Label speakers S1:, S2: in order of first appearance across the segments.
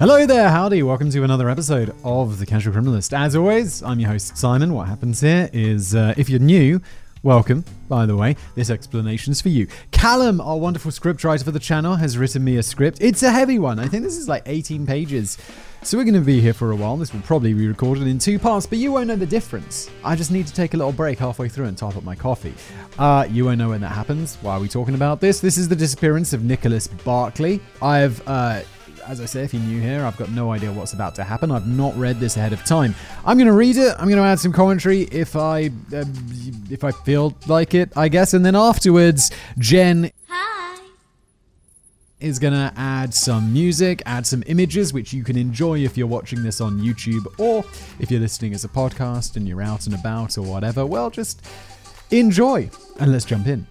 S1: Hello there, howdy. Welcome to another episode of The Casual Criminalist. As always, I'm your host, Simon. What happens here is uh, if you're new, welcome, by the way. This explanation's for you. Callum, our wonderful scriptwriter for the channel, has written me a script. It's a heavy one. I think this is like 18 pages. So we're going to be here for a while. This will probably be recorded in two parts, but you won't know the difference. I just need to take a little break halfway through and top up my coffee. Uh, you won't know when that happens. Why are we talking about this? This is the disappearance of Nicholas Barclay. I've uh, as I say, if you're new here, I've got no idea what's about to happen. I've not read this ahead of time. I'm going to read it. I'm going to add some commentary if I uh, if I feel like it, I guess. And then afterwards, Jen
S2: Hi.
S1: is going to add some music, add some images, which you can enjoy if you're watching this on YouTube or if you're listening as a podcast and you're out and about or whatever. Well, just enjoy and let's jump in.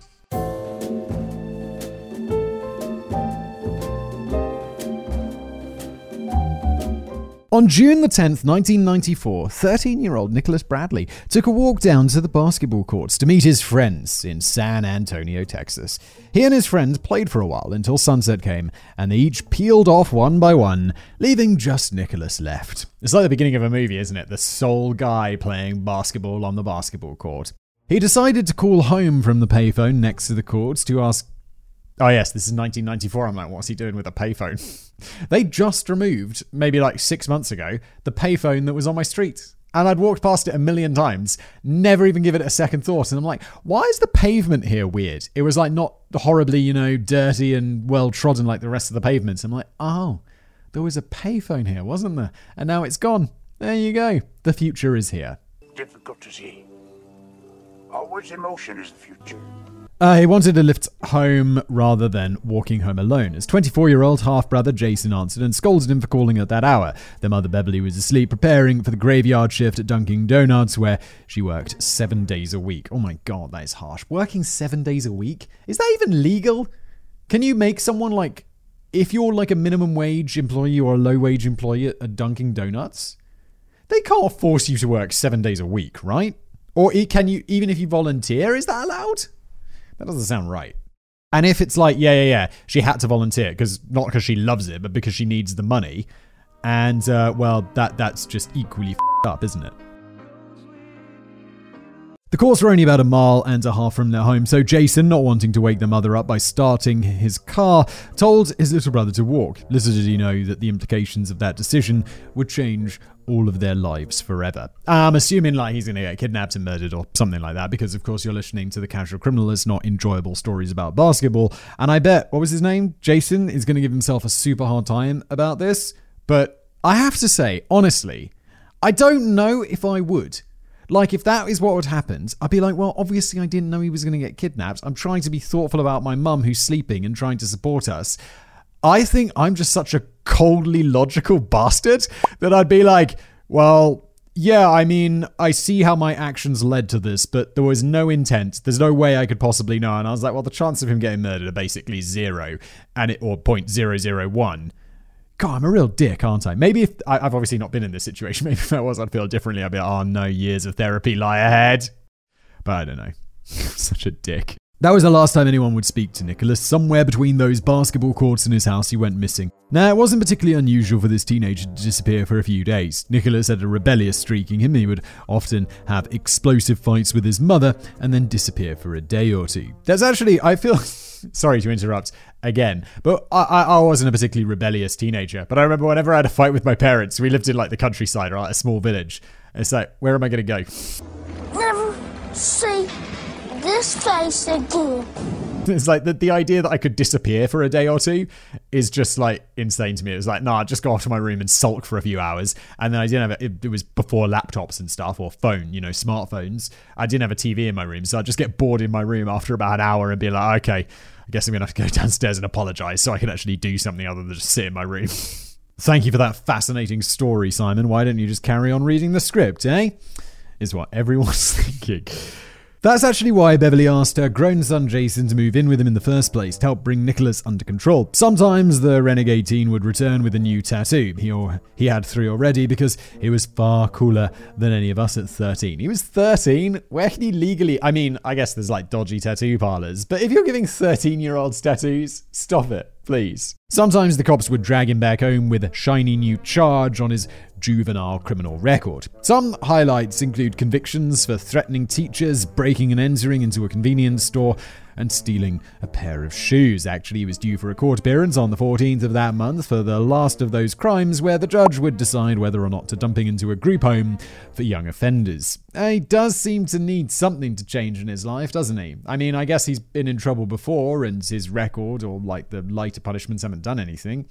S1: On June the 10th, 1994, 13 year old Nicholas Barclay took a walk down to the basketball courts to meet his friends in San Antonio, Texas. He and his friends played for a while until sunset came, and they each peeled off one by one, leaving just Nicholas left. It's like the beginning of a movie, isn't it? The sole guy playing basketball on the basketball court. He decided to call home from the payphone next to the courts to ask Oh yes, this is 1994. I'm like, what's he doing with a payphone? they just removed, maybe like six months ago, the payphone that was on my street. And I'd walked past it a million times, never even give it a second thought. And I'm like, why is the pavement here weird? It was like not horribly, you know, dirty and well trodden like the rest of the pavements. I'm like, oh, there was a payphone here, wasn't there? And now it's gone. There you go. The future is here.
S3: difficult to see. Always emotion is the future.
S1: Uh, he wanted a lift home rather than walking home alone. His 24 year old half brother Jason answered and scolded him for calling at that hour. Their mother Beverly was asleep, preparing for the graveyard shift at Dunkin' Donuts, where she worked seven days a week. Oh my god, that is harsh. Working seven days a week? Is that even legal? Can you make someone like. If you're like a minimum wage employee or a low wage employee at, Dunkin' Donuts, they can't force you to work seven days a week, right? Or can you, even if you volunteer, is that allowed? That doesn't sound right. And if it's like, yeah, yeah, yeah, she had to volunteer because not because she loves it, but because she needs the money, and uh, well, that that's just equally up, isn't it? The courts were only about a mile and a half from their home, so Jason, not wanting to wake the mother up by starting his car, told his little brother to walk. Little did he know that the implications of that decision would change all of their lives forever. I'm assuming like he's going to get kidnapped and murdered or something like that, because of course you're listening to the Casual Criminalist, not enjoyable stories about basketball. And I bet what was his name? Jason is going to give himself a super hard time about this. But I have to say, honestly, I don't know if I would. Like, if that is what had happened, I'd be like, well, obviously, I didn't know he was going to get kidnapped. I'm trying to be thoughtful about my mum who's sleeping and trying to support us. I think I'm just such a coldly logical bastard that I'd be like, well, yeah, I mean, I see how my actions led to this, but there was no intent. There's no way I could possibly know. And I was like, well, the chance of him getting murdered are basically zero, and it or point zero zero one. God, I'm a real dick, aren't I? Maybe if I, I've obviously not been in this situation. Maybe if I was, I'd feel differently. I'd be like, oh no, years of therapy lie ahead. But I don't know. Such a dick. That was the last time anyone would speak to Nicholas. Somewhere between those basketball courts and his house, he went missing. Now, it wasn't particularly unusual for this teenager to disappear for a few days. Nicholas had a rebellious streak in him. He would often have explosive fights with his mother and then disappear for a day or two. That's actually, I feel. Sorry to interrupt again, but I, I, I wasn't a particularly rebellious teenager. But I remember whenever I had a fight with my parents, we lived in like the countryside or like a small village. It's like, where am I going to go?
S2: Never see this face again.
S1: It's like the, the idea that I could disappear for a day or two is just like insane to me. It was like, nah, I'd just go off to my room and sulk for a few hours. And then I didn't have it, it was before laptops and stuff or phone, you know, smartphones. I didn't have a TV in my room. So I'd just get bored in my room after about an hour and be like, okay, guess I'm going to have to go downstairs and apologize so I can actually do something other than just sit in my room. Thank you for that fascinating story, Simon. Why don't you just carry on reading the script, eh? Is what everyone's thinking. That's actually why Beverly asked her grown son Jason to move in with him in the first place to help bring Nicholas under control. Sometimes the renegade teen would return with a new tattoo. He or he had three already because he was far cooler than any of us at 13. He was 13. Where can he legally? I mean, I guess there's like dodgy tattoo parlors, but if you're giving 13 year olds tattoos, stop it. Please. Sometimes the cops would drag him back home with a shiny new charge on his juvenile criminal record. Some highlights include convictions for threatening teachers, breaking and entering into a convenience store, and stealing a pair of shoes. Actually, he was due for a court appearance on the 14th of that month for the last of those crimes where the judge would decide whether or not to dump him into a group home for young offenders. He does seem to need something to change in his life, doesn't he? I mean, I guess he's been in trouble before and his record or like the lighter punishments haven't done anything.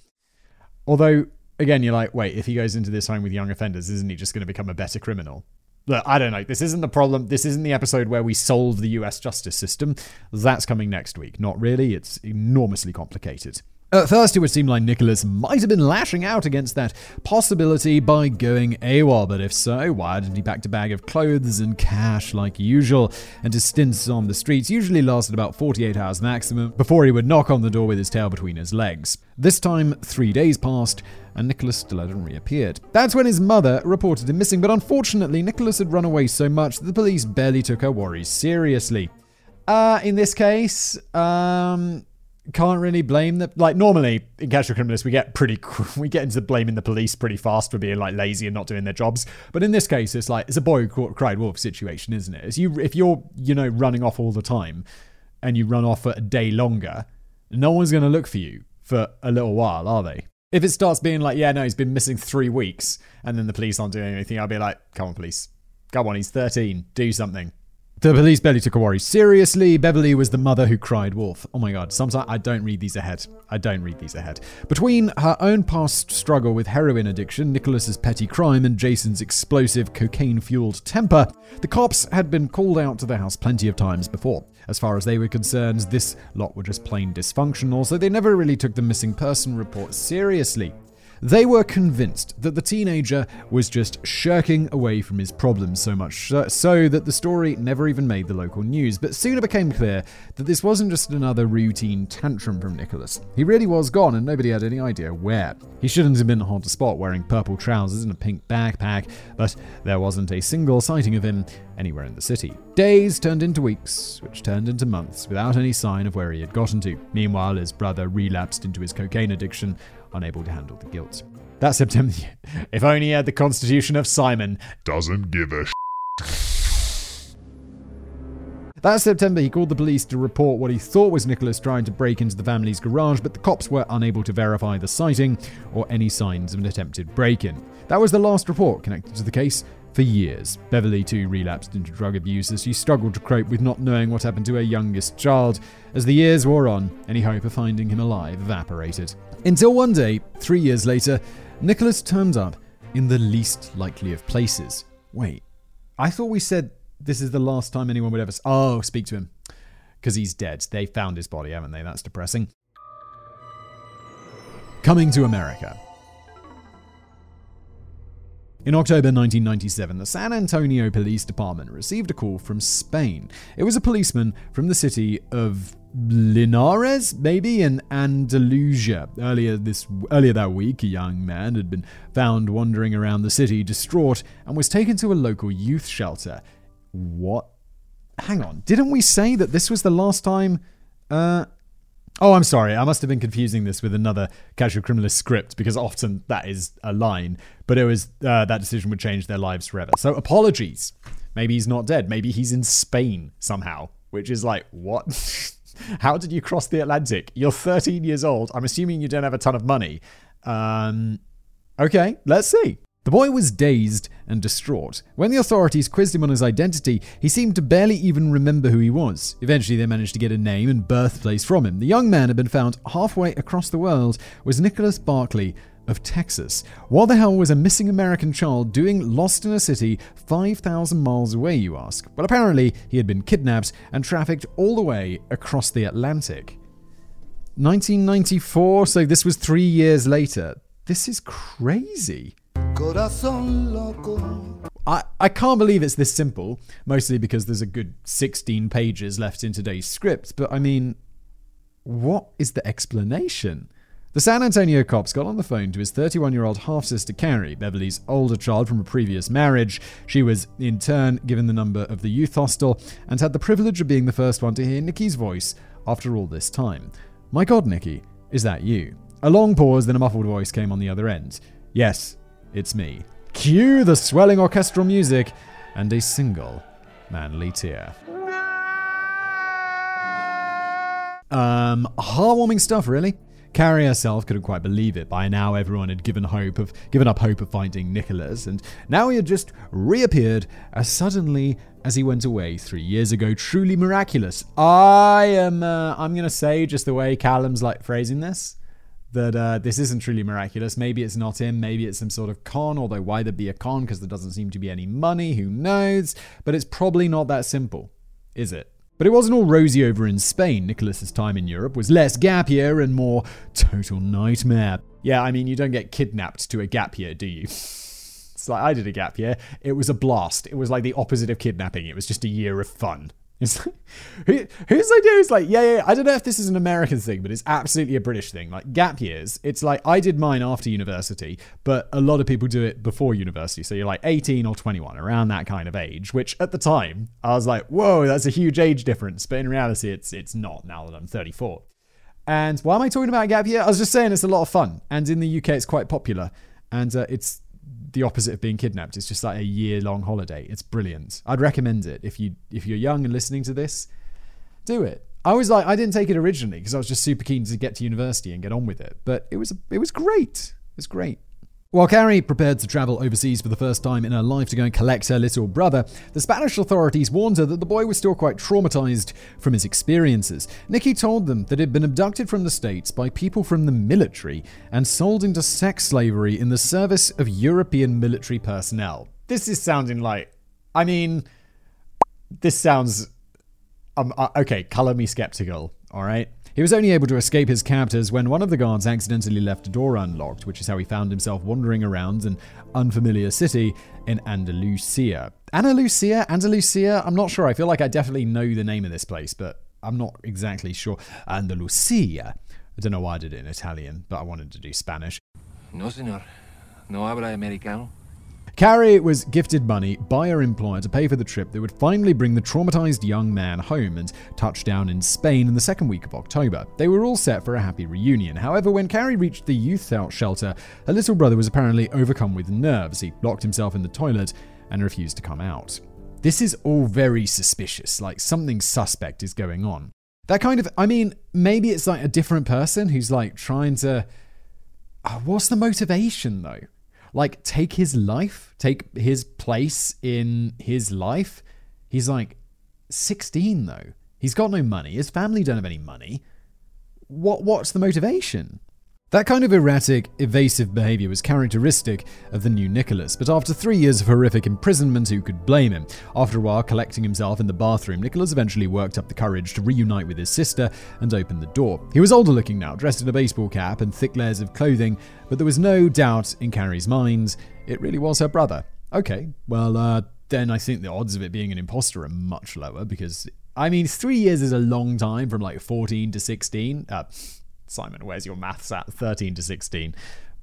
S1: Although, again, you're like, wait, if he goes into this home with young offenders, isn't he just going to become a better criminal? Look, I don't know. This isn't the problem. This isn't the episode where we solve the US justice system. That's coming next week. Not really. It's enormously complicated. At first, it would seem like Nicholas might have been lashing out against that possibility by going AWOL, but if so, why didn't he pack a bag of clothes and cash like usual? And his stints on the streets usually lasted about 48 hours maximum before he would knock on the door with his tail between his legs. This time, three days passed, and Nicholas still hadn't reappeared. That's when his mother reported him missing, but unfortunately, Nicholas had run away so much that the police barely took her worries seriously. Uh, in this case, um, can't really blame the like normally in casual criminals we get pretty we get into blaming the police pretty fast for being like lazy and not doing their jobs. But in this case it's like it's a boy who cried wolf situation isn't it? As you if you're you know running off all the time and you run off for a day longer no one's going to look for you for a little while are they? If it starts being like yeah no he's been missing three weeks and then the police aren't doing anything i'll be like come on police. Come on he's 13 do something the police barely took a worry seriously. Beverly was the mother who cried wolf. Oh my god, sometimes I don't read these ahead. I don't read these ahead. Between her own past struggle with heroin addiction, Nicholas's petty crime, and Jason's explosive cocaine fueled temper, the cops had been called out to the house plenty of times before. As far as they were concerned, this lot were just plain dysfunctional, so they never really took the missing person report seriously. They were convinced that the teenager was just shirking away from his problems so much so that the story never even made the local news. But soon it became clear that this wasn't just another routine tantrum from Nicholas. He really was gone and nobody had any idea where. He shouldn't have been hard to spot wearing purple trousers and a pink backpack, but there wasn't a single sighting of him anywhere in the city. Days turned into weeks, which turned into months, without any sign of where he had gotten to. Meanwhile, his brother relapsed into his cocaine addiction unable to handle the guilt. That September, if only he had the constitution of Simon.
S4: Doesn't give a
S1: That September, he called the police to report what he thought was Nicholas trying to break into the family's garage, but the cops were unable to verify the sighting or any signs of an attempted break in. That was the last report connected to the case for years. Beverly, too, relapsed into drug abuse as she struggled to cope with not knowing what happened to her youngest child. As the years wore on, any hope of finding him alive evaporated. Until one day, three years later, Nicholas turned up in the least likely of places. Wait, I thought we said this is the last time anyone would ever. Oh, speak to him. Because he's dead. They found his body, haven't they? That's depressing. Coming to America. In October 1997, the San Antonio Police Department received a call from Spain. It was a policeman from the city of Linares, maybe in Andalusia. Earlier this earlier that week, a young man had been found wandering around the city, distraught, and was taken to a local youth shelter. What? Hang on, didn't we say that this was the last time? Uh, oh, I'm sorry. I must have been confusing this with another casual criminalist script because often that is a line. But it was uh, that decision would change their lives forever. So apologies. Maybe he's not dead. Maybe he's in Spain somehow, which is like what? How did you cross the Atlantic? You're 13 years old. I'm assuming you don't have a ton of money. Um, okay, let's see. The boy was dazed and distraught. When the authorities quizzed him on his identity, he seemed to barely even remember who he was. Eventually, they managed to get a name and birthplace from him. The young man had been found halfway across the world was Nicholas Barclay of Texas. What the hell was a missing American child doing lost in a city 5,000 miles away, you ask? Well, apparently, he had been kidnapped and trafficked all the way across the Atlantic. 1994, so this was three years later. This is crazy. I, I can't believe it's this simple, mostly because there's a good 16 pages left in today's script, but I mean, what is the explanation? The San Antonio cops got on the phone to his 31 year old half sister Carrie, Beverly's older child from a previous marriage. She was, in turn, given the number of the youth hostel and had the privilege of being the first one to hear Nikki's voice after all this time. My god, Nikki, Is that you? A long pause, then a muffled voice came on the other end. Yes, it's me. Cue the swelling orchestral music and a single manly tear. Um, heartwarming stuff, really. Carrie herself couldn't quite believe it. By now, everyone had given hope of given up hope of finding Nicholas, and now he had just reappeared as suddenly as he went away three years ago. Truly miraculous. I am. Uh, I'm gonna say just the way Callum's like phrasing this that uh, this isn't truly miraculous. Maybe it's not him. Maybe it's some sort of con. Although why there'd be a con? Because there doesn't seem to be any money. Who knows? But it's probably not that simple, is it? But it wasn't all rosy over in Spain. Nicholas's time in Europe was less gap year and more total nightmare. Yeah, I mean, you don't get kidnapped to a gap year, do you? It's like I did a gap year. It was a blast. It was like the opposite of kidnapping. It was just a year of fun. It's like, who, whose idea is like, yeah, yeah, I don't know if this is an American thing, but it's absolutely a British thing. Like gap years, it's like I did mine after university, but a lot of people do it before university. So you're like 18 or 21, around that kind of age, which at the time I was like, whoa, that's a huge age difference. But in reality, it's it's not now that I'm 34. And why am I talking about gap year? I was just saying it's a lot of fun, and in the UK it's quite popular, and uh, it's the opposite of being kidnapped. It's just like a year long holiday. It's brilliant. I'd recommend it if you if you're young and listening to this. Do it. I was like I didn't take it originally because I was just super keen to get to university and get on with it, but it was it was great. It was great. While Carrie prepared to travel overseas for the first time in her life to go and collect her little brother, the Spanish authorities warned her that the boy was still quite traumatized from his experiences. Nikki told them that he'd been abducted from the States by people from the military and sold into sex slavery in the service of European military personnel. This is sounding like. I mean, this sounds. Um, uh, okay, color me skeptical, alright? He was only able to escape his captors when one of the guards accidentally left a door unlocked, which is how he found himself wandering around an unfamiliar city in Andalusia. Andalusia? Andalusia? I'm not sure. I feel like I definitely know the name of this place, but I'm not exactly sure. Andalusia. I don't know why I did it in Italian, but I wanted to do Spanish.
S4: No, señor. No habla americano.
S1: Carrie was gifted money by her employer to pay for the trip that would finally bring the traumatized young man home and touch down in Spain in the second week of October. They were all set for a happy reunion. However, when Carrie reached the youth out shelter, her little brother was apparently overcome with nerves. He locked himself in the toilet and refused to come out. This is all very suspicious, like something suspect is going on. That kind of, I mean, maybe it's like a different person who's like trying to. Uh, what's the motivation though? Like take his life, take his place in his life. He's like 16 though. He's got no money. His family don't have any money. What what's the motivation? That kind of erratic, evasive behavior was characteristic of the new Nicholas, but after three years of horrific imprisonment, who could blame him? After a while, collecting himself in the bathroom, Nicholas eventually worked up the courage to reunite with his sister and open the door. He was older looking now, dressed in a baseball cap and thick layers of clothing, but there was no doubt in Carrie's mind it really was her brother. Okay, well, uh, then I think the odds of it being an imposter are much lower because, I mean, three years is a long time from like 14 to 16. Uh, Simon, where's your maths at? 13 to 16.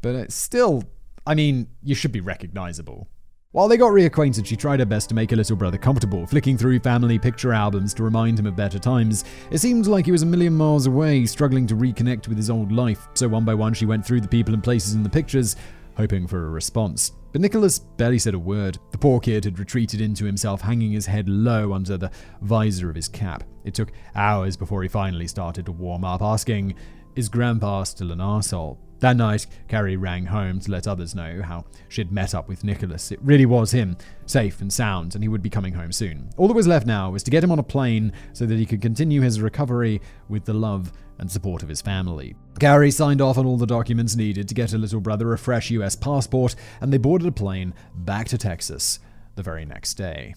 S1: But it's still, I mean, you should be recognizable. While they got reacquainted, she tried her best to make her little brother comfortable, flicking through family picture albums to remind him of better times. It seemed like he was a million miles away, struggling to reconnect with his old life, so one by one she went through the people and places in the pictures, hoping for a response. But Nicholas barely said a word. The poor kid had retreated into himself, hanging his head low under the visor of his cap. It took hours before he finally started to warm up, asking, is Grandpa still an arsehole? That night, Carrie rang home to let others know how she'd met up with Nicholas. It really was him, safe and sound, and he would be coming home soon. All that was left now was to get him on a plane so that he could continue his recovery with the love and support of his family. Carrie signed off on all the documents needed to get her little brother a fresh US passport, and they boarded a plane back to Texas the very next day.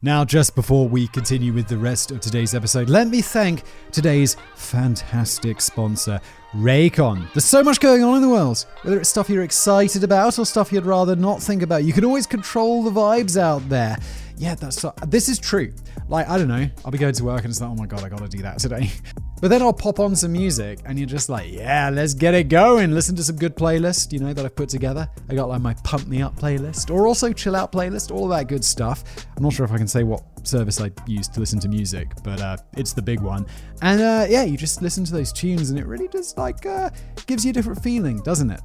S1: Now, just before we continue with the rest of today's episode, let me thank today's fantastic sponsor, Raycon. There's so much going on in the world, whether it's stuff you're excited about or stuff you'd rather not think about. You can always control the vibes out there. Yeah, that's so, this is true. Like, I don't know, I'll be going to work and it's like, oh my god, I gotta do that today. But then I'll pop on some music and you're just like, yeah, let's get it going. Listen to some good playlist, you know, that I've put together. I got like my pump me up playlist or also chill out playlist, all that good stuff. I'm not sure if I can say what service I use to listen to music, but uh, it's the big one. And uh, yeah, you just listen to those tunes and it really just like uh, gives you a different feeling, doesn't it?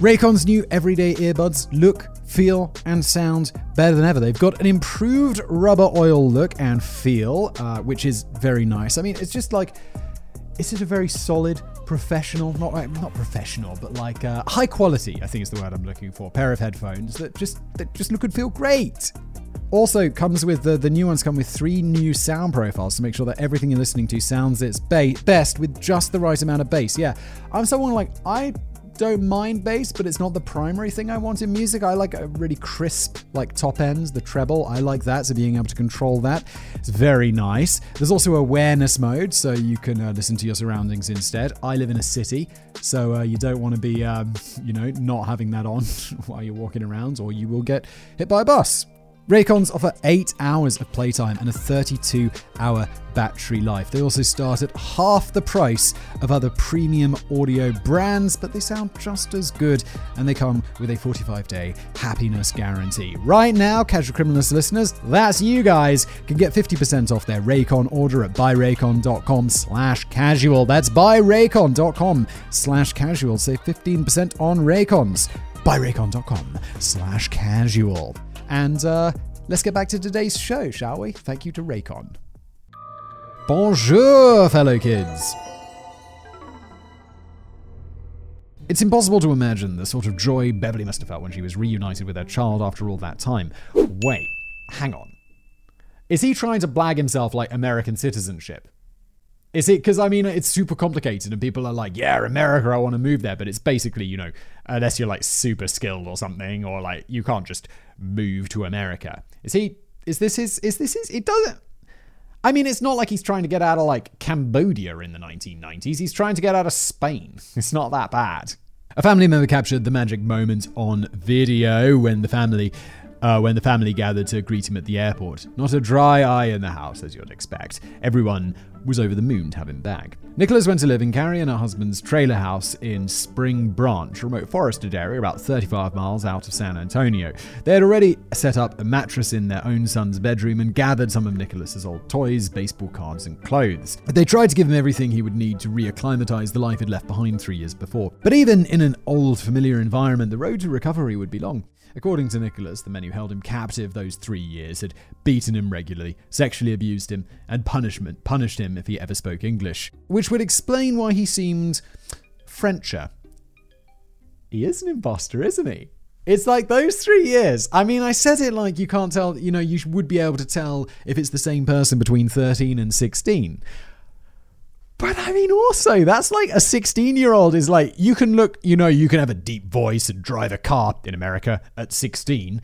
S1: Raycon's new everyday earbuds look, feel, and sound better than ever. They've got an improved rubber oil look and feel, uh, which is very nice. I mean, it's just like it's just a very solid, professional, not not professional, but like uh, high quality. I think is the word I'm looking for. Pair of headphones that just that just look and feel great. Also comes with the the new ones come with three new sound profiles to make sure that everything you're listening to sounds its ba- best with just the right amount of bass. Yeah, I'm someone like I don't mind bass, but it's not the primary thing I want in music. I like a really crisp, like top ends, the treble. I like that, so being able to control that is very nice. There's also awareness mode, so you can uh, listen to your surroundings instead. I live in a city, so uh, you don't want to be, um, you know, not having that on while you're walking around, or you will get hit by a bus. Raycons offer 8 hours of playtime and a 32 hour battery life. They also start at half the price of other premium audio brands, but they sound just as good and they come with a 45 day happiness guarantee. Right now, Casual Criminalist listeners, that's you guys, can get 50% off their Raycon order at buyraycon.com slash casual. That's buyraycon.com slash casual. Save 15% on Raycons. Buyraycon.com slash casual. And uh, let's get back to today's show, shall we? Thank you to Raycon. Bonjour, fellow kids. It's impossible to imagine the sort of joy Beverly must have felt when she was reunited with her child after all that time. Wait, hang on. Is he trying to blag himself like American citizenship? Is it because I mean it's super complicated and people are like, yeah, America, I want to move there, but it's basically you know unless you're like super skilled or something, or like you can't just move to America. Is he? Is this his? Is this his? It doesn't. I mean, it's not like he's trying to get out of like Cambodia in the 1990s. He's trying to get out of Spain. It's not that bad. A family member captured the magic moment on video when the family uh, when the family gathered to greet him at the airport. Not a dry eye in the house, as you'd expect. Everyone was over the moon to have him back. Nicholas went to live in Carrie and her husband's trailer house in Spring Branch, a remote forested area about 35 miles out of San Antonio. They had already set up a mattress in their own son's bedroom and gathered some of Nicholas's old toys, baseball cards, and clothes. They tried to give him everything he would need to reacclimatize the life he'd left behind three years before. But even in an old, familiar environment, the road to recovery would be long. According to Nicholas, the men who held him captive those three years had beaten him regularly, sexually abused him, and punishment punished him if he ever spoke English, which would explain why he seemed Frencher. He is an imposter, isn't he? It's like those three years. I mean, I said it like you can't tell, you know, you would be able to tell if it's the same person between 13 and 16. But I mean, also, that's like a 16 year old is like, you can look, you know, you can have a deep voice and drive a car in America at 16,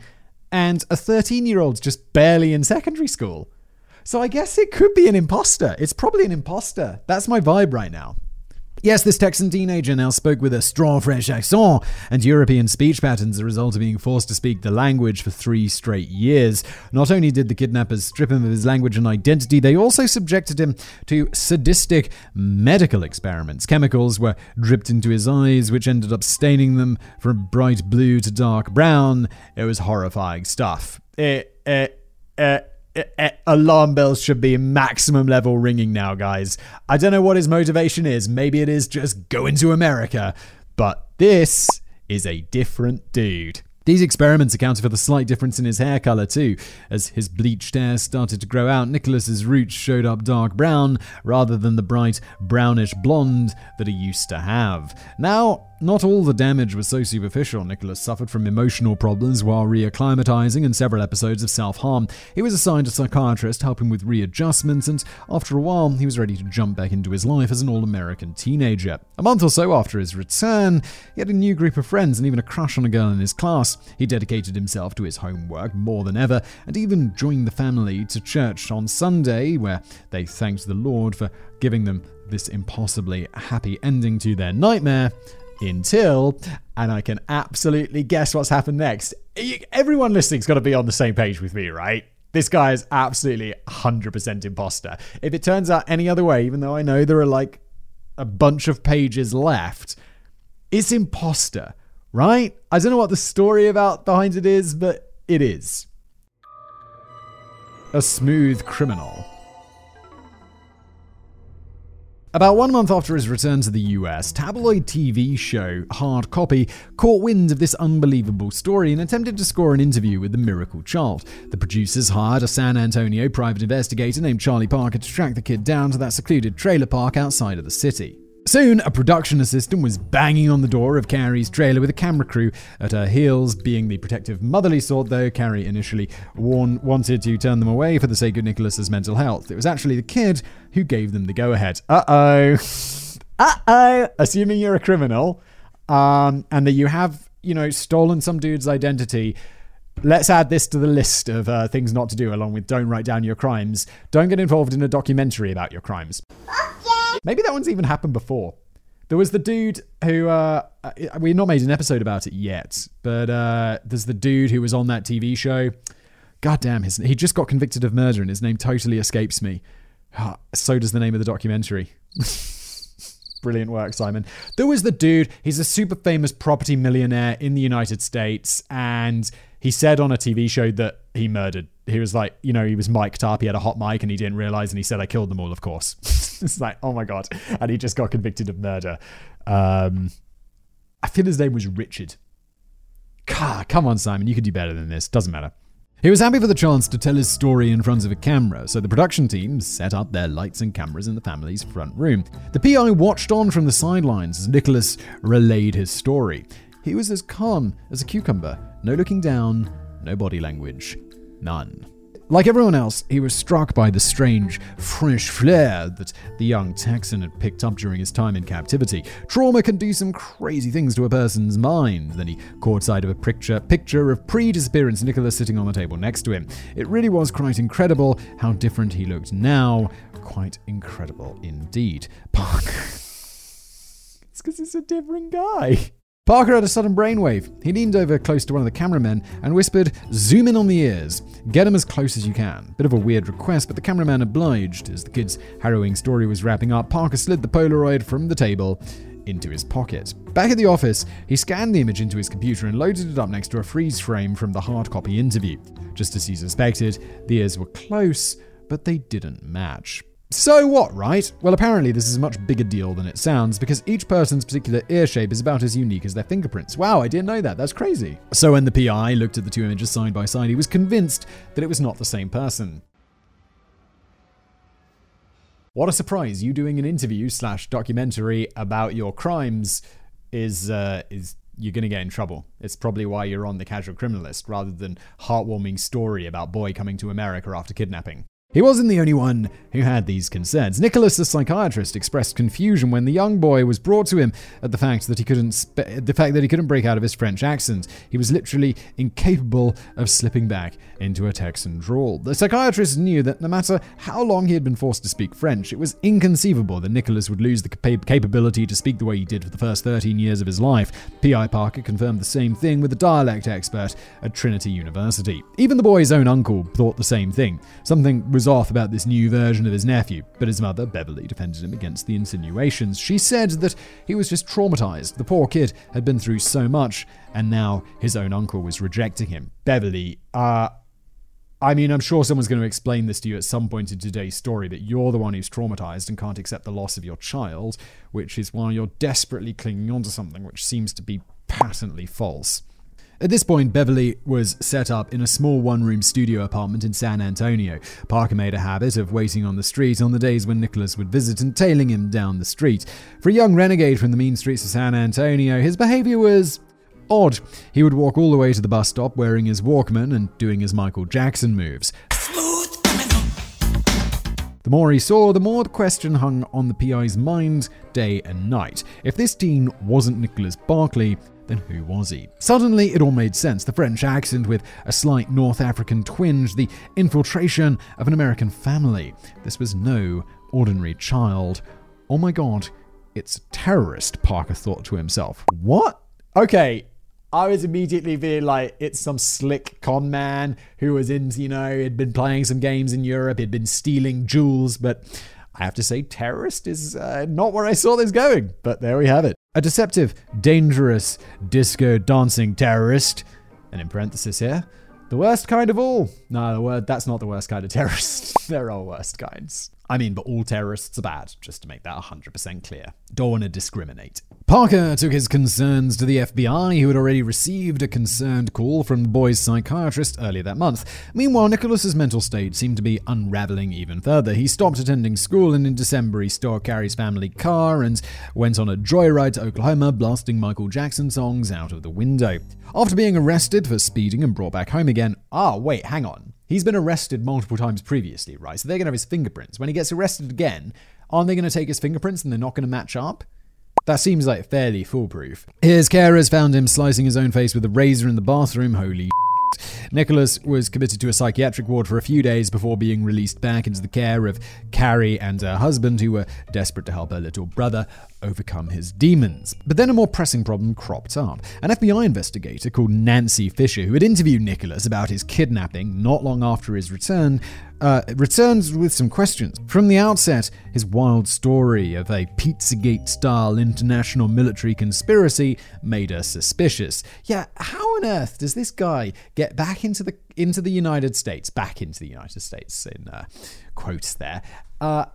S1: and a 13 year old's just barely in secondary school. So I guess it could be an imposter. It's probably an imposter. That's my vibe right now. Yes, this Texan teenager now spoke with a strong French accent and European speech patterns as a result of being forced to speak the language for three straight years. Not only did the kidnappers strip him of his language and identity, they also subjected him to sadistic medical experiments. Chemicals were dripped into his eyes, which ended up staining them from bright blue to dark brown. It was horrifying stuff. It, it, it alarm bells should be maximum level ringing now, guys. I don't know what his motivation is. Maybe it is just going to America, but this is a different dude. These experiments accounted for the slight difference in his hair color too. As his bleached hair started to grow out, Nicholas's roots showed up dark brown rather than the bright brownish blonde that he used to have. Now, not all the damage was so superficial. Nicholas suffered from emotional problems while reacclimatizing and several episodes of self harm. He was assigned a psychiatrist to help him with readjustment, and after a while, he was ready to jump back into his life as an all American teenager. A month or so after his return, he had a new group of friends and even a crush on a girl in his class. He dedicated himself to his homework more than ever, and even joined the family to church on Sunday, where they thanked the Lord for giving them this impossibly happy ending to their nightmare until, and I can absolutely guess what's happened next. Everyone listening's got to be on the same page with me, right? This guy is absolutely 100% imposter. If it turns out any other way, even though I know there are like a bunch of pages left, it's imposter, right? I don't know what the story about behind it is, but it is. A smooth criminal. About one month after his return to the US, tabloid TV show Hard Copy caught wind of this unbelievable story and attempted to score an interview with the miracle child. The producers hired a San Antonio private investigator named Charlie Parker to track the kid down to that secluded trailer park outside of the city. Soon, a production assistant was banging on the door of Carrie's trailer with a camera crew at her heels. Being the protective, motherly sort, though, Carrie initially warn- wanted to turn them away for the sake of Nicholas's mental health. It was actually the kid who gave them the go ahead. Uh oh. uh oh. Assuming you're a criminal um, and that you have, you know, stolen some dude's identity. Let's add this to the list of uh, things not to do, along with don't write down your crimes. Don't get involved in a documentary about your crimes. Maybe that one's even happened before. There was the dude who uh, we've not made an episode about it yet, but uh, there's the dude who was on that TV show. God damn, his he just got convicted of murder, and his name totally escapes me. Ah, So does the name of the documentary. Brilliant work, Simon. There was the dude, he's a super famous property millionaire in the United States, and he said on a TV show that he murdered. He was like, you know, he was mic'd up, he had a hot mic, and he didn't realize, and he said, I killed them all, of course. it's like, oh my God. And he just got convicted of murder. Um, I feel his name was Richard. God, come on, Simon, you could do better than this. Doesn't matter. He was happy for the chance to tell his story in front of a camera, so the production team set up their lights and cameras in the family's front room. The PI watched on from the sidelines as Nicholas relayed his story. He was as calm as a cucumber, no looking down, no body language, none. Like everyone else, he was struck by the strange French flair that the young Texan had picked up during his time in captivity. Trauma can do some crazy things to a person's mind. Then he caught sight of a picture, picture of pre-disappearance Nicholas sitting on the table next to him. It really was quite incredible how different he looked now. Quite incredible indeed. Parker. it's because he's a different guy. Parker had a sudden brainwave. He leaned over close to one of the cameramen and whispered, Zoom in on the ears. Get him as close as you can. Bit of a weird request, but the cameraman obliged. As the kid's harrowing story was wrapping up, Parker slid the Polaroid from the table into his pocket. Back at the office, he scanned the image into his computer and loaded it up next to a freeze frame from the hard copy interview. Just as he suspected, the ears were close, but they didn't match. So what, right? Well, apparently this is a much bigger deal than it sounds because each person's particular ear shape is about as unique as their fingerprints. Wow, I didn't know that. That's crazy. So when the PI looked at the two images side by side, he was convinced that it was not the same person. What a surprise! You doing an interview slash documentary about your crimes is uh, is you're going to get in trouble. It's probably why you're on the casual criminalist rather than heartwarming story about boy coming to America after kidnapping. He wasn't the only one who had these concerns. Nicholas, the psychiatrist, expressed confusion when the young boy was brought to him at the fact that he couldn't spe- the fact that he couldn't break out of his French accent. He was literally incapable of slipping back into a Texan drawl. The psychiatrist knew that no matter how long he had been forced to speak French, it was inconceivable that Nicholas would lose the capa- capability to speak the way he did for the first 13 years of his life. P.I. Parker confirmed the same thing with a dialect expert at Trinity University. Even the boy's own uncle thought the same thing. Something was off about this new version of his nephew, but his mother, Beverly, defended him against the insinuations. She said that he was just traumatized. The poor kid had been through so much, and now his own uncle was rejecting him. Beverly, uh, I mean, I'm sure someone's going to explain this to you at some point in today's story that you're the one who's traumatized and can't accept the loss of your child, which is why you're desperately clinging onto something which seems to be patently false. At this point, Beverly was set up in a small one room studio apartment in San Antonio. Parker made a habit of waiting on the street on the days when Nicholas would visit and tailing him down the street. For a young renegade from the mean streets of San Antonio, his behavior was odd. He would walk all the way to the bus stop wearing his Walkman and doing his Michael Jackson moves. The more he saw, the more the question hung on the PI's mind day and night. If this teen wasn't Nicholas Barclay, then who was he? Suddenly, it all made sense. The French accent with a slight North African twinge, the infiltration of an American family. This was no ordinary child. Oh my god, it's a terrorist, Parker thought to himself. What? Okay, I was immediately being like, it's some slick con man who was in, you know, had been playing some games in Europe, He'd been stealing jewels, but I have to say, terrorist is uh, not where I saw this going. But there we have it. A deceptive, dangerous, disco dancing terrorist. And in parenthesis here, the worst kind of all. No, the word that's not the worst kind of terrorist. there are worst kinds. I mean, but all terrorists are bad, just to make that 100% clear. Don't want to discriminate. Parker took his concerns to the FBI, who had already received a concerned call from the boy's psychiatrist earlier that month. Meanwhile, Nicholas's mental state seemed to be unraveling even further. He stopped attending school, and in December, he stole Carrie's family car and went on a joyride to Oklahoma, blasting Michael Jackson songs out of the window. After being arrested for speeding and brought back home again, ah, wait, hang on. He's been arrested multiple times previously, right? So they're going to have his fingerprints. When he gets arrested again, aren't they going to take his fingerprints and they're not going to match up? That seems like fairly foolproof. His carers found him slicing his own face with a razor in the bathroom. Holy Nicholas was committed to a psychiatric ward for a few days before being released back into the care of Carrie and her husband, who were desperate to help her little brother overcome his demons. But then a more pressing problem cropped up. An FBI investigator called Nancy Fisher, who had interviewed Nicholas about his kidnapping not long after his return, uh, returns with some questions. From the outset, his wild story of a Pizzagate style international military conspiracy made her suspicious. Yeah, how on earth does this guy get back into the into the United States, back into the United States in uh, quotes there, uh,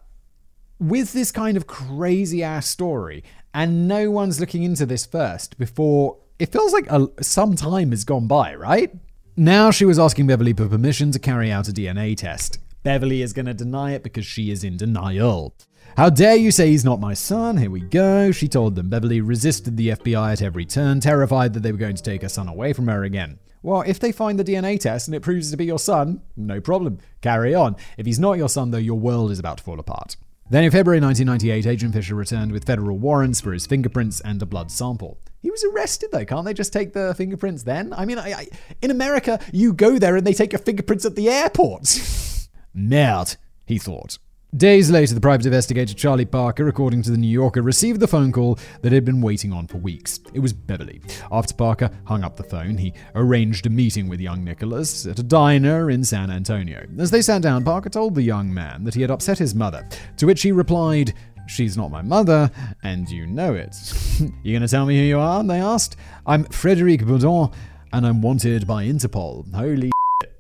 S1: with this kind of crazy ass story, and no one's looking into this first before it feels like a, some time has gone by, right? Now she was asking Beverly for permission to carry out a DNA test. Beverly is going to deny it because she is in denial. How dare you say he's not my son? Here we go. She told them. Beverly resisted the FBI at every turn, terrified that they were going to take her son away from her again. Well, if they find the DNA test and it proves to be your son, no problem. Carry on. If he's not your son, though, your world is about to fall apart. Then in February 1998, Agent Fisher returned with federal warrants for his fingerprints and a blood sample. He was arrested though. Can't they just take the fingerprints then? I mean, I, I, in America, you go there and they take your fingerprints at the airport. Merde, he thought. Days later, the private investigator Charlie Parker, according to the New Yorker, received the phone call that had been waiting on for weeks. It was Beverly. After Parker hung up the phone, he arranged a meeting with young Nicholas at a diner in San Antonio. As they sat down, Parker told the young man that he had upset his mother, to which he replied, She's not my mother, and you know it. you gonna tell me who you are? They asked. I'm Frederic Bourdin, and I'm wanted by Interpol. Holy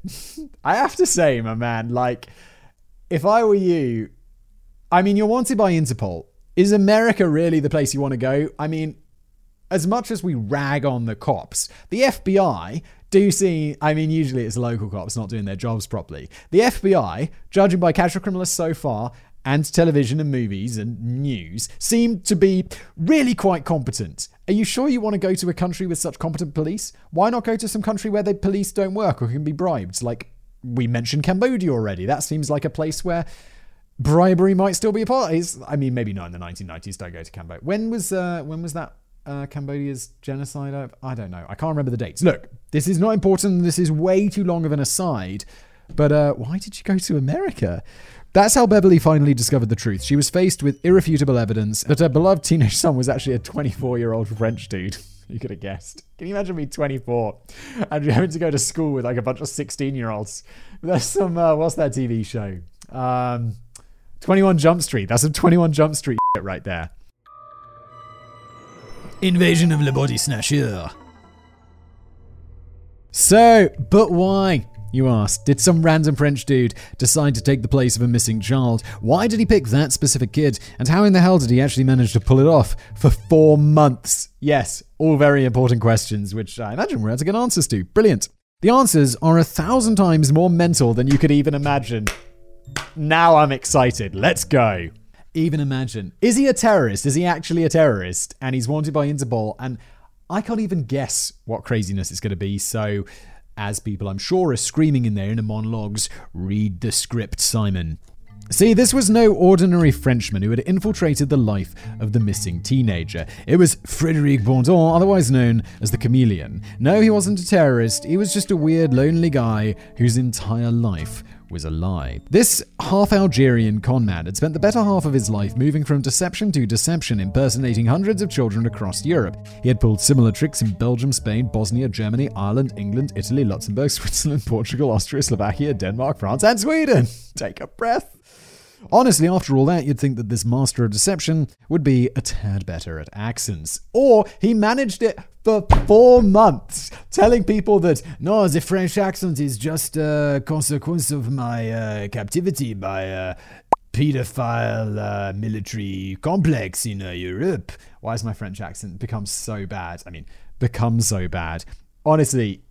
S1: I have to say, my man, like, if I were you, I mean, you're wanted by Interpol. Is America really the place you want to go? I mean, as much as we rag on the cops, the FBI do see, I mean, usually it's local cops not doing their jobs properly. The FBI, judging by casual criminalists so far, and television and movies and news seem to be really quite competent. Are you sure you want to go to a country with such competent police? Why not go to some country where the police don't work or can be bribed? Like we mentioned Cambodia already. That seems like a place where bribery might still be a part. It's, I mean, maybe not in the 1990s. Don't go to Cambodia. When was uh, when was that uh, Cambodia's genocide? I don't know. I can't remember the dates. Look, this is not important. This is way too long of an aside. But uh, why did you go to America? That's how Beverly finally discovered the truth. She was faced with irrefutable evidence that her beloved teenage son was actually a 24 year old French dude. You could have guessed. Can you imagine me 24 and you're having to go to school with like a bunch of 16 year olds? There's some, uh, what's that TV show? Um, 21 Jump Street. That's some 21 Jump Street right there. Invasion of Le Body Snatcher. So, but why? You asked, did some random French dude decide to take the place of a missing child? Why did he pick that specific kid? And how in the hell did he actually manage to pull it off for four months? Yes, all very important questions, which I imagine we're about to get answers to. Brilliant. The answers are a thousand times more mental than you could even imagine. Now I'm excited. Let's go. Even imagine. Is he a terrorist? Is he actually a terrorist? And he's wanted by Interpol. And I can't even guess what craziness it's going to be. So as people I'm sure are screaming in their inner monologues, read the script, Simon. See, this was no ordinary Frenchman who had infiltrated the life of the missing teenager. It was Frederic Bourdin, otherwise known as the Chameleon. No, he wasn't a terrorist, he was just a weird, lonely guy whose entire life was a lie. This half Algerian conman had spent the better half of his life moving from deception to deception, impersonating hundreds of children across Europe. He had pulled similar tricks in Belgium, Spain, Bosnia, Germany, Ireland, England, Italy, Luxembourg, Switzerland, Portugal, Austria, Slovakia, Denmark, France, and Sweden. Take a breath. Honestly, after all that, you'd think that this master of deception would be a tad better at accents. Or he managed it for four months, telling people that, no, the French accent is just a consequence of my uh, captivity by a pedophile uh, military complex in uh, Europe. Why has my French accent become so bad? I mean, become so bad. Honestly,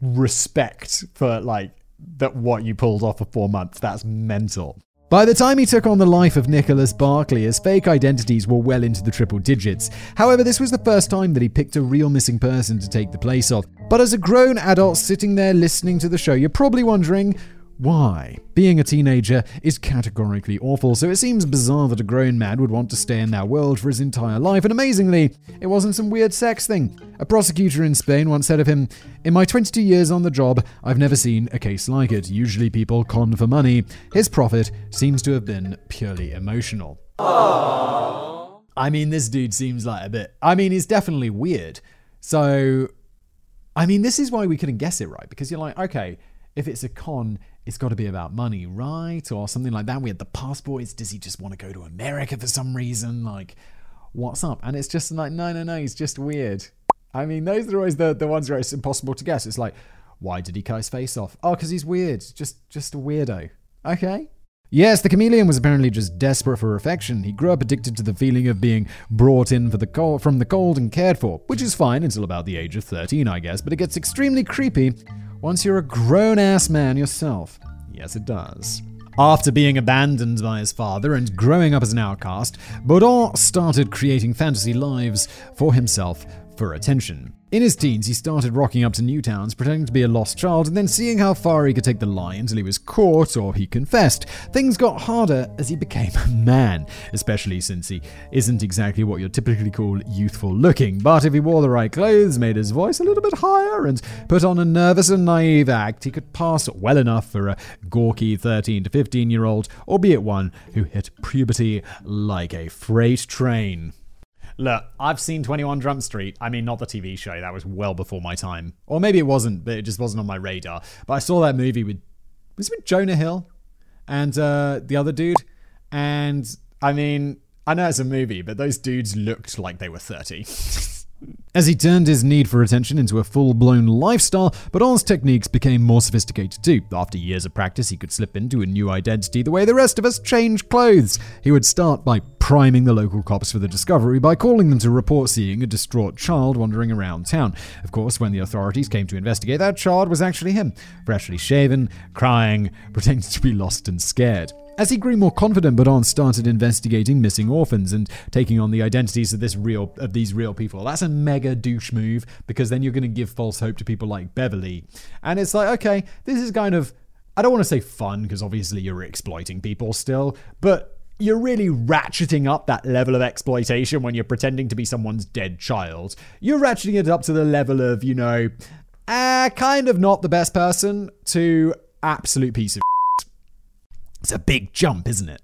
S1: respect for like that what you pulled off for four months. That's mental. By the time he took on the life of Nicholas Barclay, his fake identities were well into the triple digits. However, this was the first time that he picked a real missing person to take the place of. But as a grown adult sitting there listening to the show, you're probably wondering, why? Being a teenager is categorically awful, so it seems bizarre that a grown man would want to stay in that world for his entire life, and amazingly, it wasn't some weird sex thing. A prosecutor in Spain once said of him, In my 22 years on the job, I've never seen a case like it. Usually people con for money. His profit seems to have been purely emotional. Aww. I mean, this dude seems like a bit. I mean, he's definitely weird. So, I mean, this is why we couldn't guess it right, because you're like, okay, if it's a con, it's got to be about money, right? Or something like that. We had the passports. Does he just want to go to America for some reason? Like, what's up? And it's just like, no, no, no, he's just weird. I mean, those are always the, the ones where it's impossible to guess. It's like, why did he cut his face off? Oh, because he's weird. Just just a weirdo. Okay. Yes, the chameleon was apparently just desperate for affection. He grew up addicted to the feeling of being brought in for the cold, from the cold and cared for, which is fine until about the age of 13, I guess, but it gets extremely creepy once you're a grown ass man yourself. Yes, it does. After being abandoned by his father and growing up as an outcast, Bourdin started creating fantasy lives for himself for attention. In his teens, he started rocking up to new towns pretending to be a lost child and then seeing how far he could take the lie until he was caught or he confessed. Things got harder as he became a man, especially since he isn't exactly what you'd typically call youthful looking. But if he wore the right clothes, made his voice a little bit higher, and put on a nervous and naive act, he could pass well enough for a gawky 13 to 15 year old, albeit one who hit puberty like a freight train. Look, I've seen 21 Jump Street. I mean, not the TV show. That was well before my time. Or maybe it wasn't, but it just wasn't on my radar. But I saw that movie with, was it with Jonah Hill and uh, the other dude? And I mean, I know it's a movie, but those dudes looked like they were 30. As he turned his need for attention into a full blown lifestyle, Bourdin's techniques became more sophisticated too. After years of practice, he could slip into a new identity the way the rest of us change clothes. He would start by priming the local cops for the discovery by calling them to report seeing a distraught child wandering around town. Of course, when the authorities came to investigate, that child was actually him, freshly shaven, crying, pretending to be lost and scared. As he grew more confident, Bourdin started investigating missing orphans and taking on the identities of this real of these real people. That's a mega douche move because then you're going to give false hope to people like Beverly. And it's like, okay, this is kind of I don't want to say fun because obviously you're exploiting people still, but you're really ratcheting up that level of exploitation when you're pretending to be someone's dead child. You're ratcheting it up to the level of, you know, uh, kind of not the best person to absolute piece of it's a big jump, isn't it?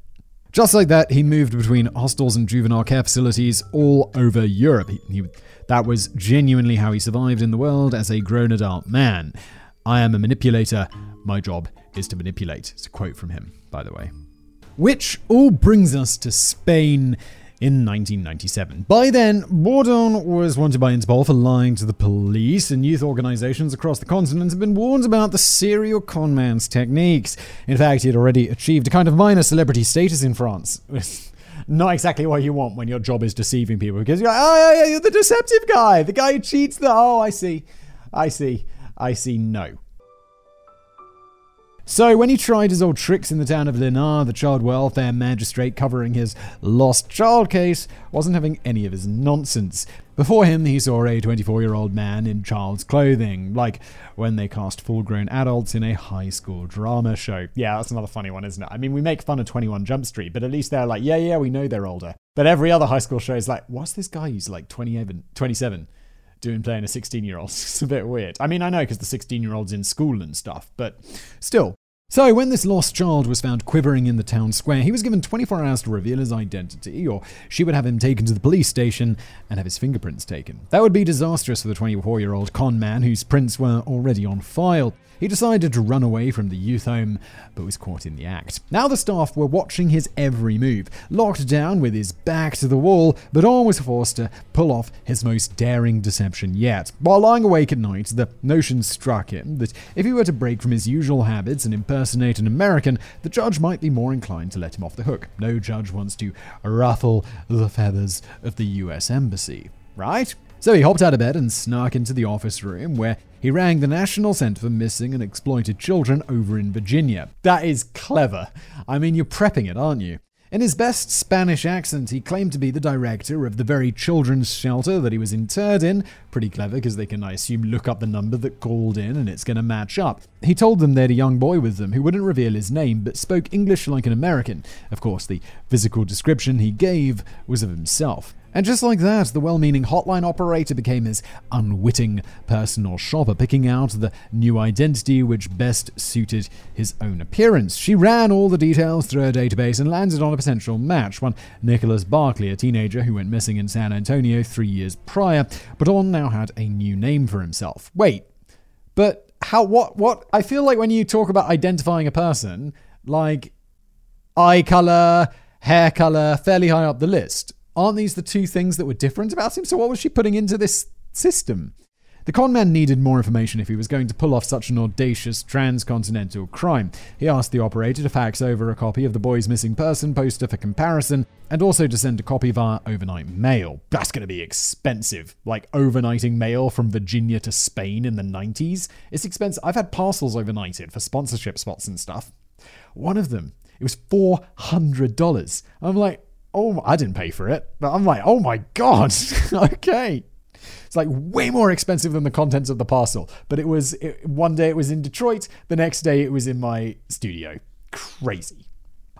S1: Just like that, he moved between hostels and juvenile care facilities all over Europe. He, he, that was genuinely how he survived in the world as a grown adult man. I am a manipulator. My job is to manipulate. It's a quote from him, by the way. Which all brings us to Spain in 1997. By then, Bourdin was wanted by Interpol for lying to the police, and youth organizations across the continent have been warned about the serial conman's techniques. In fact, he had already achieved a kind of minor celebrity status in France. Not exactly what you want when your job is deceiving people, because you're like, oh, yeah, you're the deceptive guy, the guy who cheats the. Oh, I see. I see. I see. No. So, when he tried his old tricks in the town of Linares, the child welfare magistrate covering his lost child case wasn't having any of his nonsense. Before him, he saw a 24 year old man in child's clothing, like when they cast full grown adults in a high school drama show. Yeah, that's another funny one, isn't it? I mean, we make fun of 21 Jump Street, but at least they're like, yeah, yeah, we know they're older. But every other high school show is like, what's this guy who's like 27? 27? doing playing a 16 year old. It's a bit weird. I mean, I know because the 16 year old's in school and stuff, but still, So, when this lost child was found quivering in the town square, he was given 24 hours to reveal his identity, or she would have him taken to the police station and have his fingerprints taken. That would be disastrous for the 24 year old con man whose prints were already on file. He decided to run away from the youth home, but was caught in the act. Now the staff were watching his every move. Locked down with his back to the wall, but Bourdin was forced to pull off his most daring deception yet. While lying awake at night, the notion struck him that if he were to break from his usual habits and impersonate an American, the judge might be more inclined to let him off the hook. No judge wants to ruffle the feathers of the US Embassy, right? So he hopped out of bed and snuck into the office room where he rang the National Center for Missing and Exploited Children over in Virginia. That is clever. I mean, you're prepping it, aren't you? In his best Spanish accent, he claimed to be the director of the very children's shelter that he was interred in. Pretty clever, because they can, I assume, look up the number that called in and it's going to match up. He told them they had a young boy with them who wouldn't reveal his name but spoke English like an American. Of course, the physical description he gave was of himself. And just like that, the well meaning hotline operator became his unwitting personal shopper, picking out the new identity which best suited his own appearance. She ran all the details through her database and landed on a potential match, one Nicholas Barclay, a teenager who went missing in San Antonio three years prior, but on now had a new name for himself. Wait, but how, what, what? I feel like when you talk about identifying a person, like eye color, hair color, fairly high up the list Aren't these the two things that were different about him? So what was she putting into this system? The con man needed more information if he was going to pull off such an audacious transcontinental crime. He asked the operator to fax over a copy of the boy's missing person poster for comparison, and also to send a copy via overnight mail. That's going to be expensive. Like overnighting mail from Virginia to Spain in the 90s? It's expensive. I've had parcels overnighted for sponsorship spots and stuff. One of them, it was $400. I'm like, oh, I didn't pay for it, but I'm like, oh my god, okay. It's like way more expensive than the contents of the parcel. But it was it, one day it was in Detroit, the next day it was in my studio. Crazy.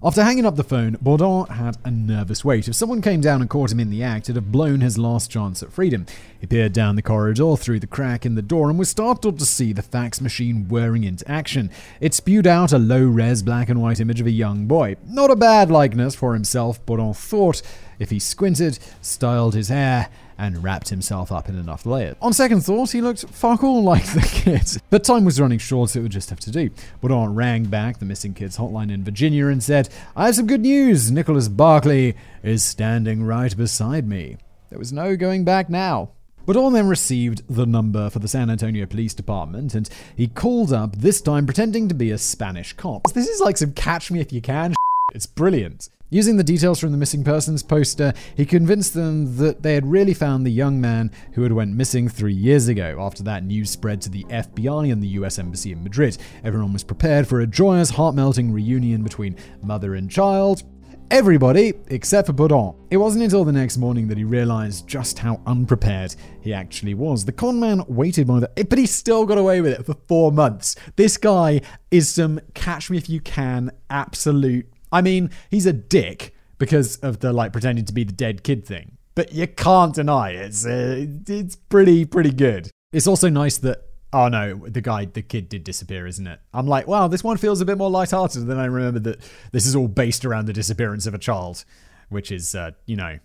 S1: After hanging up the phone, Bourdin had a nervous wait. If someone came down and caught him in the act, it'd have blown his last chance at freedom. He peered down the corridor through the crack in the door and was startled to see the fax machine whirring into action. It spewed out a low res black and white image of a young boy. Not a bad likeness for himself, Bourdin thought, if he squinted, styled his hair, and wrapped himself up in enough layers. On second thought, he looked fuck all like the kid. But time was running short, so it would just have to do. Bourdin rang back the missing kid's hotline in Virginia and said, I have some good news. Nicholas Barclay is standing right beside me. There was no going back now. Bourdin then received the number for the San Antonio Police Department and he called up, this time pretending to be a Spanish cop. This is like some catch me if you can. It's brilliant. Using the details from the missing persons poster, he convinced them that they had really found the young man who had went missing three years ago. After that, news spread to the FBI and the US Embassy in Madrid. Everyone was prepared for a joyous, heart-melting reunion between mother and child. Everybody except for Bourdin. It wasn't until the next morning that he realized just how unprepared he actually was. The con man waited by the. But he still got away with it for four months. This guy is some catch me if you can absolute I mean, he's a dick because of the like pretending to be the dead kid thing. But you can't deny it. it's uh, it's pretty pretty good. It's also nice that oh no, the guy the kid did disappear, isn't it? I'm like, wow, this one feels a bit more lighthearted than I remember that this is all based around the disappearance of a child, which is uh, you know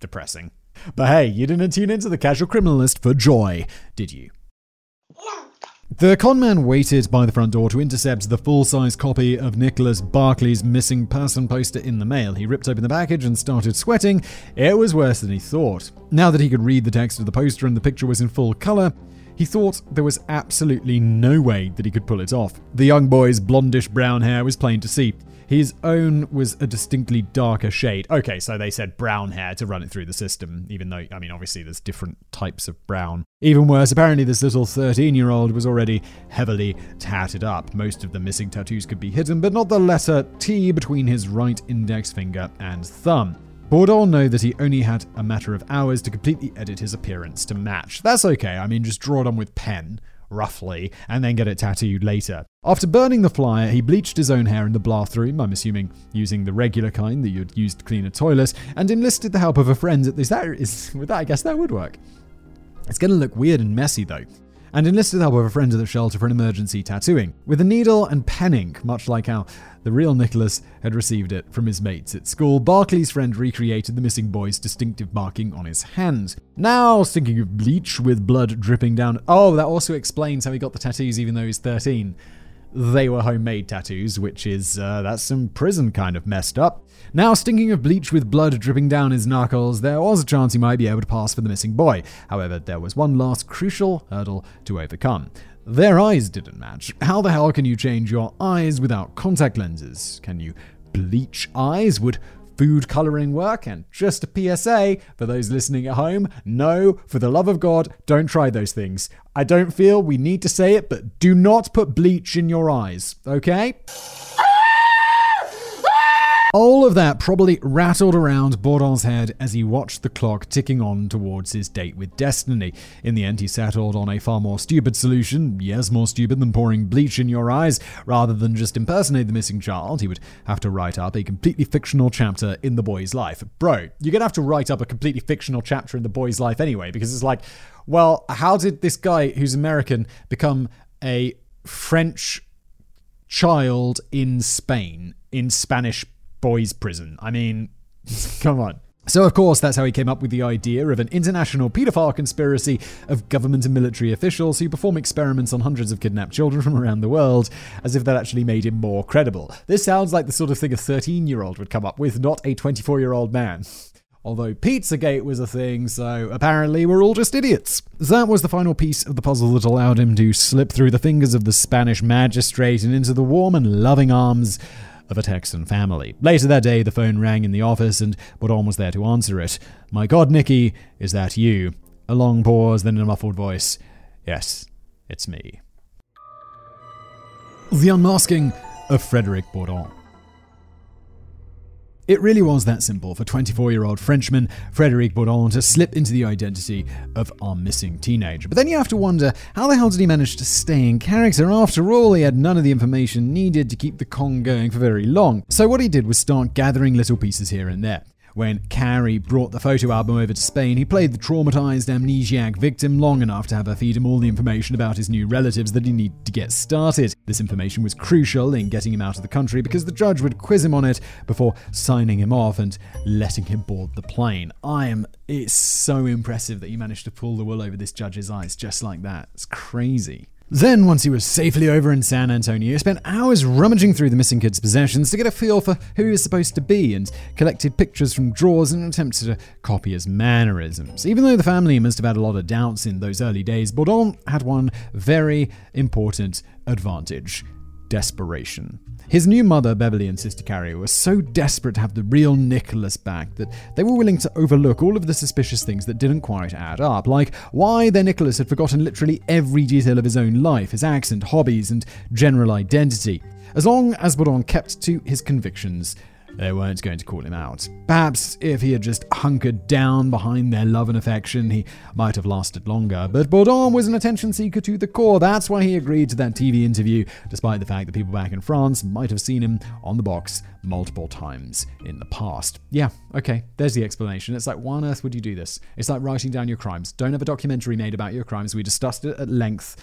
S1: depressing. But hey, you didn't tune into the Casual Criminalist for joy, did you? The conman waited by the front door to intercept the full size copy of Nicholas Barclay's missing person poster in the mail. He ripped open the package and started sweating. It was worse than he thought. Now that he could read the text of the poster and the picture was in full color, he thought there was absolutely no way that he could pull it off. The young boy's blondish brown hair was plain to see. His own was a distinctly darker shade. Okay, so they said brown hair to run it through the system, even though, I mean, obviously there's different types of brown. Even worse, apparently this little 13 year old was already heavily tatted up. Most of the missing tattoos could be hidden, but not the letter T between his right index finger and thumb. Bourdin know that he only had a matter of hours to completely edit his appearance to match. That's okay, I mean, just draw it on with pen roughly, and then get it tattooed later. After burning the flyer, he bleached his own hair in the bathroom, I'm assuming using the regular kind that you'd use to clean a toilet, and enlisted the help of a friend. Is that is with that? I guess that would work. It's to look weird and messy though. and enlisted the help of a friend at the shelter for an emergency tattooing. With a needle and pen ink, much like how the real Nicholas had received it from his mates at school, Barclay's friend recreated the missing boy's distinctive marking on his hand. Now, stinking of bleach with blood dripping down. Oh, that also explains how he got the tattoos even though he's 13 they were homemade tattoos, which is, uh, that's some prison kind of messed up. Now, stinking of bleach with blood dripping down his knuckles, there was a chance he might be able to pass for the missing boy. However, there was one last crucial hurdle to overcome. Their eyes didn't match. How the hell can you change your eyes without contact lenses? Can you bleach eyes? Would food coloring work? And just a PSA for those listening at home no, for the love of God, don't try those things. I don't feel we need to say it, but do not put bleach in your eyes, okay? All of that probably rattled around Bourdin's head as he watched the clock ticking on towards his date with Destiny. In the end, he settled on a far more stupid solution. Yes, more stupid than pouring bleach in your eyes. Rather than just impersonate the missing child, he would have to write up a completely fictional chapter in the boy's life. Bro, you're gonna have to write up a completely fictional chapter in the boy's life anyway, because it's like, well, how did this guy who's American become a French child in Spain in Spanish boys' prison. I mean, come on. So, of course, that's how he came up with the idea of an international paedophile conspiracy of government and military officials who perform experiments on hundreds of kidnapped children from around the world, as if that actually made him more credible. This sounds like the sort of thing a 13 year old would come up with, not a 24 year old man. Although Pizzagate was a thing, so apparently we're all just idiots. That was the final piece of the puzzle that allowed him to slip through the fingers of the Spanish magistrate and into the warm and loving arms of a Texan family. Later that day, the phone rang in the office and Bourdin was there to answer it. My God, Nicky, is that you? A long pause, then a muffled voice. Yes, it's me. The Unmasking of Frederick Bourdin. It really was that simple for 24 year old Frenchman Frederic Bourdin to slip into the identity of our missing teenager. But then you have to wonder how the hell did he manage to stay in character? After all, he had none of the information needed to keep the con going for very long. So what he did was start gathering little pieces here and there. When Carrie brought the photo album over to Spain, he played the traumatized amnesiac victim long enough to have her feed him all the information about his new relatives that he needed to get started. This information was crucial in getting him out of the country because the judge would quiz him on it before signing him off and letting him board the plane. I am. It's so impressive that you managed to pull the wool over this judge's eyes just like that. It's crazy. Then, once he was safely over in San Antonio, he spent hours rummaging through the missing kid's possessions to get a feel for who he was supposed to be and collected pictures from drawers in an attempt to copy his mannerisms. Even though the family must have had a lot of doubts in those early days, Bourdin had one very important advantage desperation. His new mother, Beverly, and sister Carrie were so desperate to have the real Nicholas back that they were willing to overlook all of the suspicious things that didn't quite add up, like why their Nicholas had forgotten literally every detail of his own life, his accent, hobbies, and general identity. As long as Bourdin kept to his convictions, they weren't going to call him out. Perhaps if he had just hunkered down behind their love and affection, he might have lasted longer. But Bourdin was an attention seeker to the core. That's why he agreed to that TV interview, despite the fact that people back in France might have seen him on the box multiple times in the past. Yeah, okay, there's the explanation. It's like, why on earth would you do this? It's like writing down your crimes. Don't have a documentary made about your crimes. We discussed it at length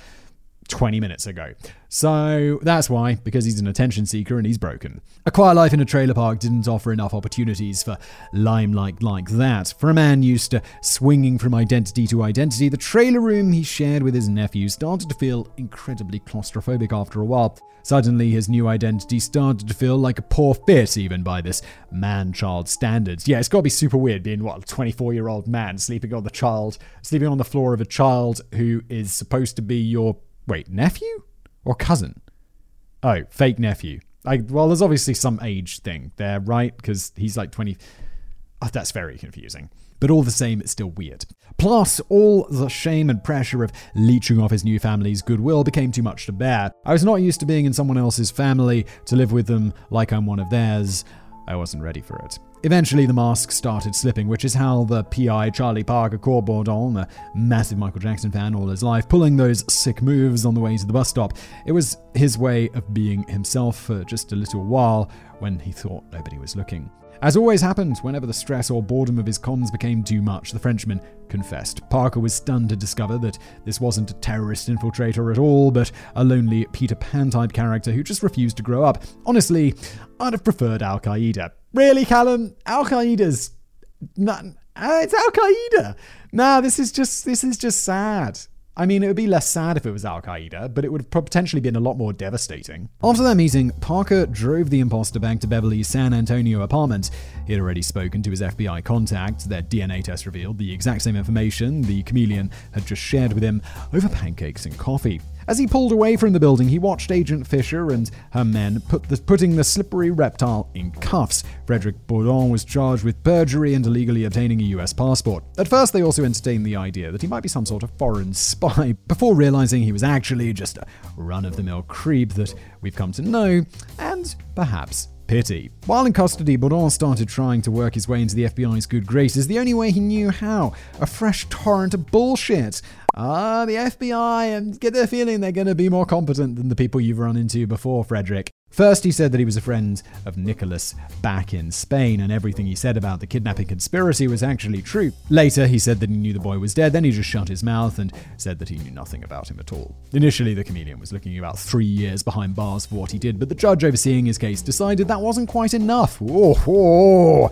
S1: 20 minutes ago. So that's why, because he's an attention seeker and he's broken. A quiet life in a trailer park didn't offer enough opportunities for limelight like that. For a man used to swinging from identity to identity, the trailer room he shared with his nephew started to feel incredibly claustrophobic after a while. Suddenly, his new identity started to feel like a poor fit, even by this man child standards. Yeah, it's got to be super weird being, what, a 24 year old man sleeping on the child, sleeping on the floor of a child who is supposed to be your Wait, nephew or cousin? Oh, fake nephew. Like, well, there's obviously some age thing there, right? Because he's like 20. Oh, that's very confusing. But all the same, it's still weird. Plus, all the shame and pressure of leeching off his new family's goodwill became too much to bear. I was not used to being in someone else's family, to live with them like I'm one of theirs. I wasn't ready for it. Eventually, the mask started slipping, which is how the PI Charlie Parker caught Bourdin, a massive Michael Jackson fan all his life, pulling those sick moves on the way to the bus stop. It was his way of being himself for just a little while when he thought nobody was looking. As always happened, whenever the stress or boredom of his cons became too much, the Frenchman confessed. Parker was stunned to discover that this wasn't a terrorist infiltrator at all, but a lonely Peter Pan type character who just refused to grow up. Honestly, I'd have preferred Al Qaeda. Really, Callum? Al Qaeda's not. Uh, it's Al Qaeda. Nah, this is just this is just sad. I mean, it would be less sad if it was Al Qaeda, but it would have potentially been a lot more devastating. After that meeting, Parker drove the imposter back to Beverly's San Antonio apartment. He had already spoken to his FBI contact. Their DNA test revealed the exact same information the chameleon had just shared with him over pancakes and coffee. As he pulled away from the building, he watched Agent Fisher and her men put the, putting the slippery reptile in cuffs. Frederick Bourdin was charged with perjury and illegally obtaining a US passport. At first, they also entertained the idea that he might be some sort of foreign spy, before realizing he was actually just a run of the mill creep that we've come to know, and perhaps pity. While in custody, Bourdin started trying to work his way into the FBI's good graces the only way he knew how a fresh torrent of bullshit. Ah, the FBI, and get the feeling they're going to be more competent than the people you've run into before, Frederick. First, he said that he was a friend of Nicholas back in Spain, and everything he said about the kidnapping conspiracy was actually true. Later, he said that he knew the boy was dead, then he just shut his mouth and said that he knew nothing about him at all. Initially, the chameleon was looking about three years behind bars for what he did, but the judge overseeing his case decided that wasn't quite enough. Oh, oh.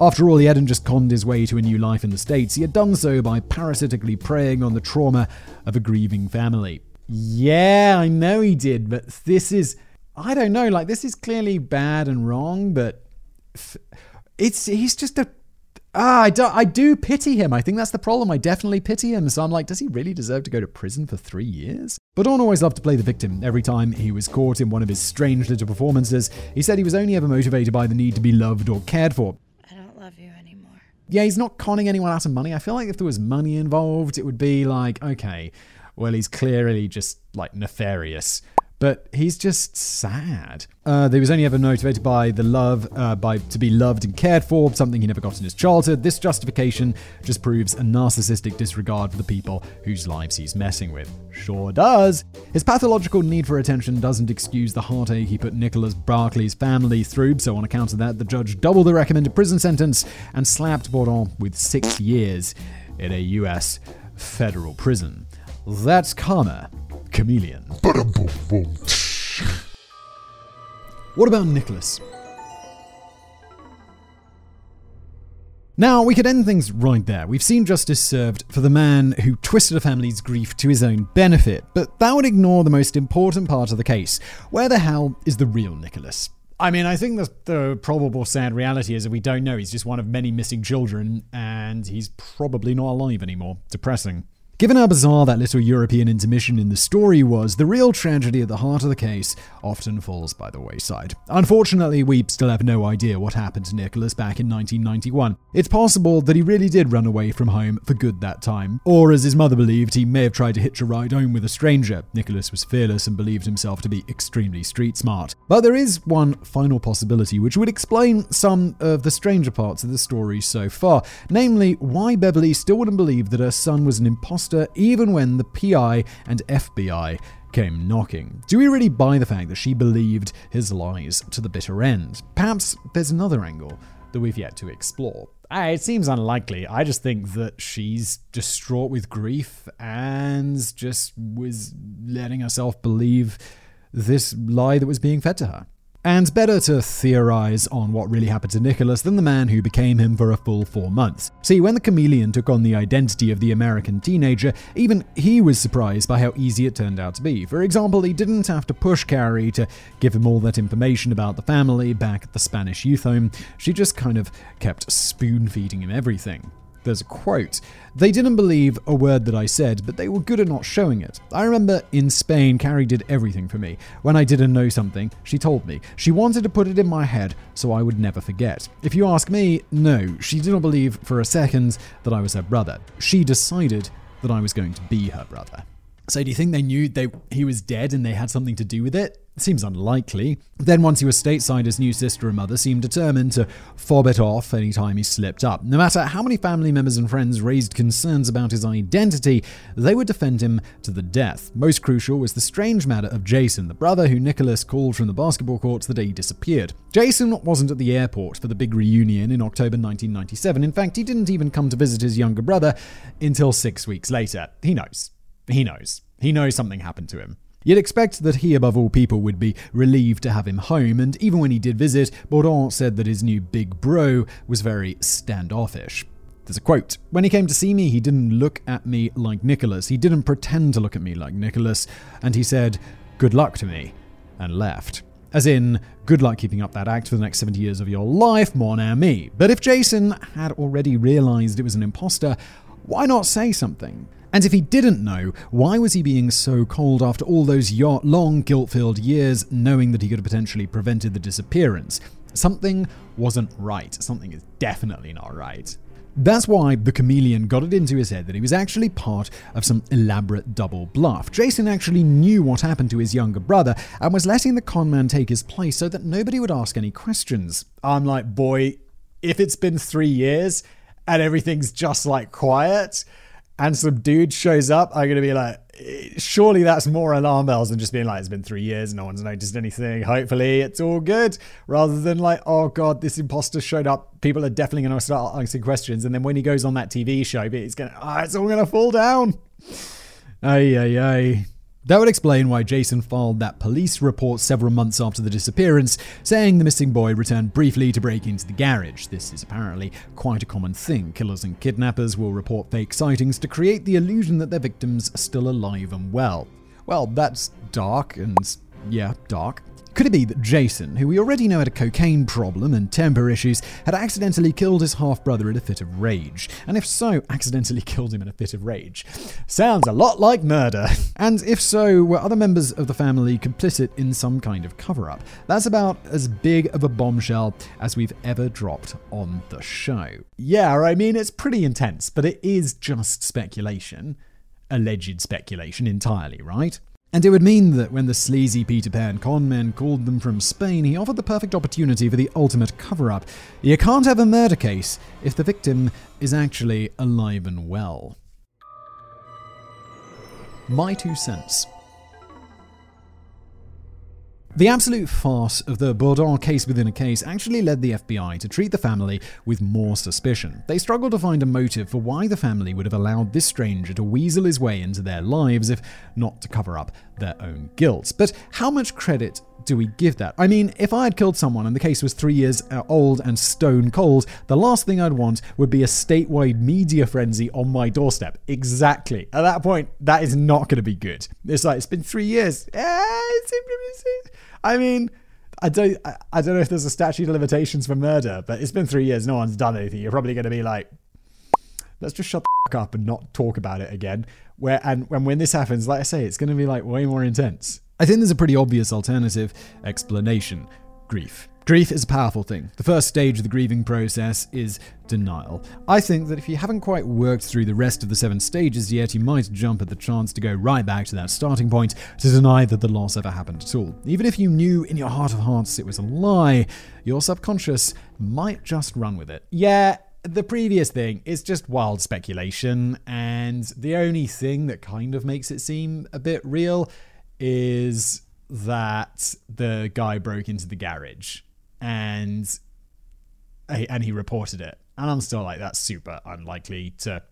S1: After all, he hadn't just conned his way to a new life in the States, he had done so by parasitically preying on the trauma of a grieving family. Yeah, I know he did, but this is. I don't know, like, this is clearly bad and wrong, but. It's. He's just a. Ah, I do, I do pity him. I think that's the problem. I definitely pity him. So I'm like, does he really deserve to go to prison for three years? Bourdin always loved to play the victim. Every time he was caught in one of his strange little performances, he said he was only ever motivated by the need to be loved or cared for.
S5: I don't love you anymore.
S1: Yeah, he's not conning anyone out of money. I feel like if there was money involved, it would be like, okay, well, he's clearly just like nefarious. But he's just sad. Uh, he was only ever motivated by the love, uh, by to be loved and cared for, something he never got in his childhood. This justification just proves a narcissistic disregard for the people whose lives he's messing with. Sure does. His pathological need for attention doesn't excuse the heartache he put Nicholas Barclay's family through, so on account of that, the judge doubled the recommended prison sentence and slapped Bourdin with six years in a US federal prison. That's karma. Chameleon. What about Nicholas? Now, we could end things right there. We've seen justice served for the man who twisted a family's grief to his own benefit, but that would ignore the most important part of the case. Where the hell is the real Nicholas? I mean, I think the, the probable sad reality is that we don't know. He's just one of many missing children, and he's probably not alive anymore. Depressing. Given how bizarre that little European intermission in the story was, the real tragedy at the heart of the case often falls by the wayside. Unfortunately, we still have no idea what happened to Nicholas back in 1991. It's possible that he really did run away from home for good that time, or as his mother believed, he may have tried to hitch a ride home with a stranger. Nicholas was fearless and believed himself to be extremely street smart. But there is one final possibility which would explain some of the stranger parts of the story so far, namely why Beverly still wouldn't believe that her son was an imposter even when the PI and FBI came knocking. Do we really buy the fact that she believed his lies to the bitter end? Perhaps there's another angle that we've yet to explore. Ah, It seems unlikely. I just think that she's distraught with grief and just was letting herself believe this lie that was being fed to her. And better to theorize on what really happened to Nicholas than the man who became him for a full four months. See, when the chameleon took on the identity of the American teenager, even he was surprised by how easy it turned out to be. For example, he didn't have to push Carrie to give him all that information about the family back at the Spanish youth home. She just kind of kept spoon feeding him everything. There's a quote. They didn't believe a word that I said, but they were good at not showing it. I remember in Spain, Carrie did everything for me. When I didn't know something, she told me. She wanted to put it in my head so I would never forget. If you ask me, no, she didn't believe for a second that I was her brother. She decided that I was going to be her brother. So do you think they knew they he was dead and they had something to do with it? Seems unlikely. Then, once he was stateside, his new sister and mother seemed determined to fob it off any time he slipped up. No matter how many family members and friends raised concerns about his identity, they would defend him to the death. Most crucial was the strange matter of Jason, the brother who Nicholas called from the basketball courts the day he disappeared. Jason wasn't at the airport for the big reunion in October 1997. In fact, he didn't even come to visit his younger brother until six weeks later. He knows. He knows. He knows something happened to him. You'd expect that he, above all people, would be relieved to have him home, and even when he did visit, Bourdin said that his new big bro was very standoffish. There's a quote When he came to see me, he didn't look at me like Nicholas. He didn't pretend to look at me like Nicholas, and he said, Good luck to me, and left. As in, good luck keeping up that act for the next 70 years of your life, mon ami. But if Jason had already realized it was an imposter, why not say something? And if he didn't know, why was he being so cold after all those long, guilt filled years, knowing that he could have potentially prevented the disappearance? Something wasn't right. Something is definitely not right. That's why the chameleon got it into his head that he was actually part of some elaborate double bluff. Jason actually knew what happened to his younger brother and was letting the conman take his place so that nobody would ask any questions. I'm like, boy, if it's been three years and everything's just like quiet, and some dude shows up, I'm going to be like, surely that's more alarm bells than just being like, it's been three years, no one's noticed anything. Hopefully it's all good. Rather than like, oh God, this imposter showed up. People are definitely going to start asking questions. And then when he goes on that TV show, it's going to, oh, it's all going to fall down. Ay, ay, ay. That would explain why Jason filed that police report several months after the disappearance, saying the missing boy returned briefly to break into the garage. This is apparently quite a common thing. Killers and kidnappers will report fake sightings to create the illusion that their victims are still alive and well. Well, that's dark and, yeah, dark. Could it be that Jason, who we already know had a cocaine problem and temper issues, had accidentally killed his half brother in a fit of rage? And if so, accidentally killed him in a fit of rage? Sounds a lot like murder. And if so, were other members of the family complicit in some kind of cover up? That's about as big of a bombshell as we've ever dropped on the show. Yeah, I mean, it's pretty intense, but it is just speculation. Alleged speculation entirely, right? And it would mean that when the sleazy Peter Pan conmen called them from Spain, he offered the perfect opportunity for the ultimate cover up. You can't have a murder case if the victim is actually alive and well. My two cents. The absolute farce of the Bourdin case within a case actually led the FBI to treat the family with more suspicion. They struggled to find a motive for why the family would have allowed this stranger to weasel his way into their lives if not to cover up their own guilt. But how much credit do we give that? I mean, if I had killed someone and the case was three years uh, old and stone cold, the last thing I'd want would be a statewide media frenzy on my doorstep. Exactly. At that point, that is not going to be good. It's like, it's been three years. I mean, I don't, I don't know if there's a statute of limitations for murder, but it's been three years. No one's done anything. You're probably going to be like, let's just shut the fuck up and not talk about it again. Where and when when this happens, like I say, it's going to be like way more intense. I think there's a pretty obvious alternative explanation: grief. Grief is a powerful thing. The first stage of the grieving process is denial. I think that if you haven't quite worked through the rest of the seven stages yet, you might jump at the chance to go right back to that starting point to deny that the loss ever happened at all. Even if you knew in your heart of hearts it was a lie, your subconscious might just run with it. Yeah, the previous thing is just wild speculation, and the only thing that kind of makes it seem a bit real is that the guy broke into the garage and and he reported it. And I'm still like, that's super unlikely to.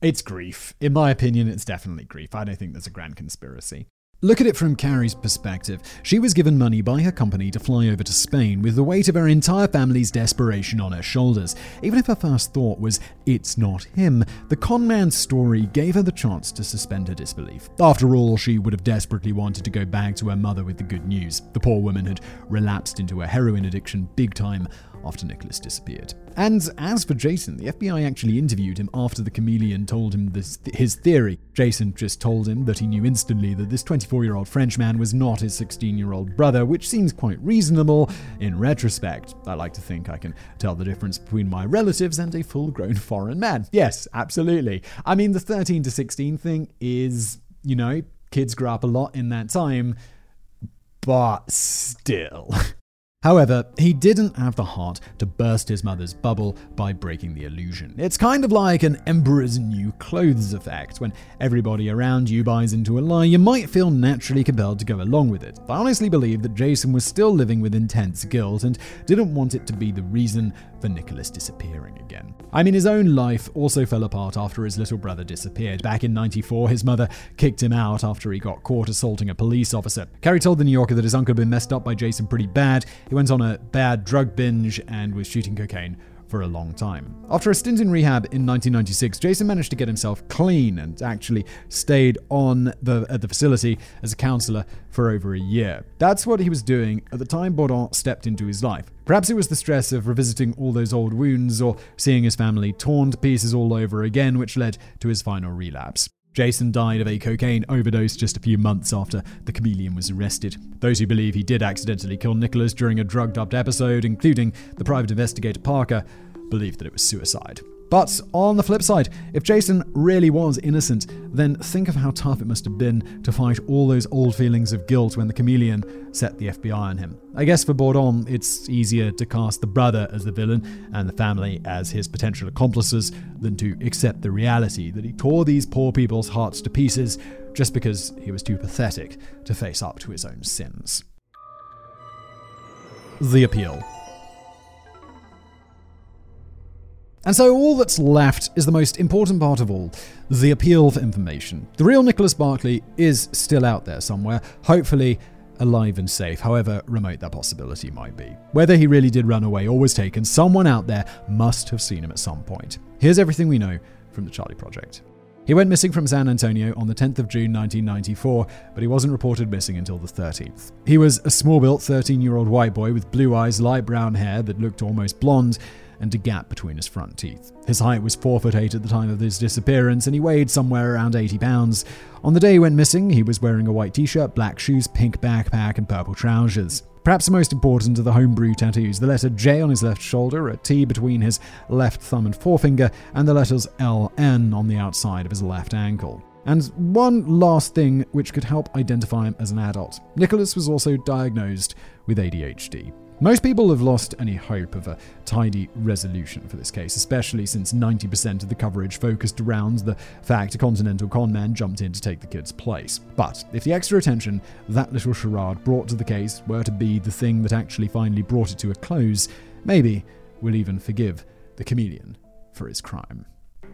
S1: It's grief. In my opinion, it's definitely grief. I don't think there's a grand conspiracy. Look at it from Carrie's perspective. She was given money by her company to fly over to Spain with the weight of her entire family's desperation on her shoulders. Even if her first thought was, it's not him, the conman's story gave her the chance to suspend her disbelief. After all, she would have desperately wanted to go back to her mother with the good news. The poor woman had relapsed into a heroin addiction big time after Nicholas disappeared. And as for Jason, the FBI actually interviewed him after the chameleon told him this, his theory. Jason just told him that he knew instantly that this 24 year old Frenchman was not his 16 year old brother, which seems quite reasonable in retrospect. I like to think I can tell the difference between my relatives and a full grown foreign man. Yes, absolutely. I mean, the 13 to 16 thing is, you know, kids grow up a lot in that time but still. However, he didn't have the heart to burst his mother's bubble by breaking the illusion. It's kind of like an emperor's new clothes effect. When everybody around you buys into a lie, you might feel naturally compelled to go along with it. I honestly believe that Jason was still living with intense guilt and didn't want it to be the reason for Nicholas disappearing again. I mean, his own life also fell apart after his little brother disappeared. Back in 94, his mother kicked him out after he got caught assaulting a police officer. Carrie told The New Yorker that his uncle had been messed up by Jason pretty bad. He went on a bad drug binge and was shooting cocaine for a long time. After a stint in rehab in 1996, Jason managed to get himself clean and actually stayed on the at the facility as a counselor for over a year. That's what he was doing at the time Bourdin stepped into his life. Perhaps it was the stress of revisiting all those old wounds or seeing his family torn to pieces all over again which led to his final relapse. Jason died of a cocaine overdose just a few months after the chameleon was arrested. Those who believe he did accidentally kill Nicholas during a drugged up episode, including the private investigator Parker, believe that it was suicide. But on the flip side, if Jason really was innocent, then think of how tough it must have been to fight all those old feelings of guilt when the chameleon set the FBI on him. I guess for Bourdin, it's easier to cast the brother as the villain and the family as his potential accomplices than to accept the reality that he tore these poor people's hearts to pieces just because he was too pathetic to face up to his own sins. The Appeal And so all that's left is the most important part of all the appeal for information. The real Nicholas Barclay is still out there somewhere, hopefully alive and safe, however remote that possibility might be. Whether he really did run away or was taken, someone out there must have seen him at some point. Here's everything we know from the Charlie Project. He went missing from San Antonio on the 10th of June 1994, but he wasn't reported missing until the 13th. He was a small built 13 year old white boy with blue eyes, light brown hair that looked almost blonde, and a gap between his front teeth. His height was 4 foot 8 at the time of his disappearance, and he weighed somewhere around 80 pounds. On the day he went missing, he was wearing a white t shirt, black shoes, pink backpack, and purple trousers. Perhaps the most important are the homebrew tattoos the letter J on his left shoulder, a T between his left thumb and forefinger, and the letters LN on the outside of his left ankle. And one last thing which could help identify him as an adult Nicholas was also diagnosed with ADHD. Most people have lost any hope of a tidy resolution for this case, especially since 90% of the coverage focused around the fact a continental conman jumped in to take the kid's place. But if the extra attention that little charade brought to the case were to be the thing that actually finally brought it to a close, maybe we'll even forgive the chameleon for his crime.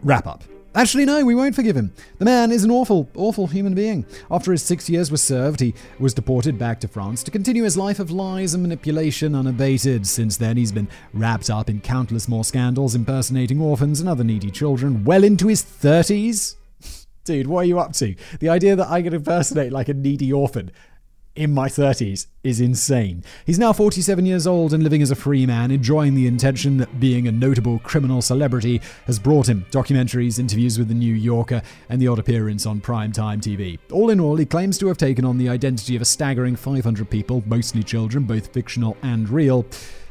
S1: Wrap up. Actually, no, we won't forgive him. The man is an awful, awful human being. After his six years were served, he was deported back to France to continue his life of lies and manipulation unabated. Since then, he's been wrapped up in countless more scandals, impersonating orphans and other needy children, well into his 30s. Dude, what are you up to? The idea that I could impersonate like a needy orphan in my 30s is insane. He's now 47 years old and living as a free man, enjoying the intention that being a notable criminal celebrity has brought him documentaries, interviews with The New Yorker, and the odd appearance on primetime TV. All in all, he claims to have taken on the identity of a staggering 500 people, mostly children, both fictional and real.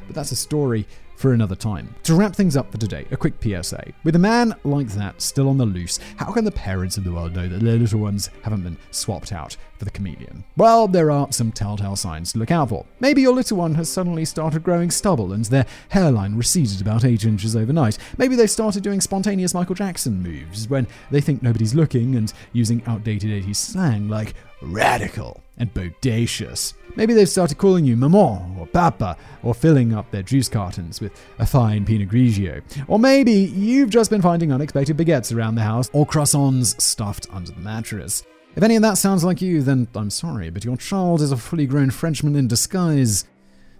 S1: But that's a story for another time. To wrap things up for today, a quick PSA. With a man like that still on the loose, how can the parents of the world know that their little ones haven't been swapped out for the chameleon? Well, there are some telltale signs to look out for. Maybe your little one has suddenly started growing stubble and their hairline receded about 8 inches overnight. Maybe they started doing spontaneous Michael Jackson moves when they think nobody's looking and using outdated 80s slang like radical and bodacious. Maybe they've started calling you maman or papa or filling up their juice cartons with a fine Pinot Grigio. Or maybe you've just been finding unexpected baguettes around the house or croissants stuffed under the mattress. If any of that sounds like you, then I'm sorry, but your child is a fully grown Frenchman in disguise.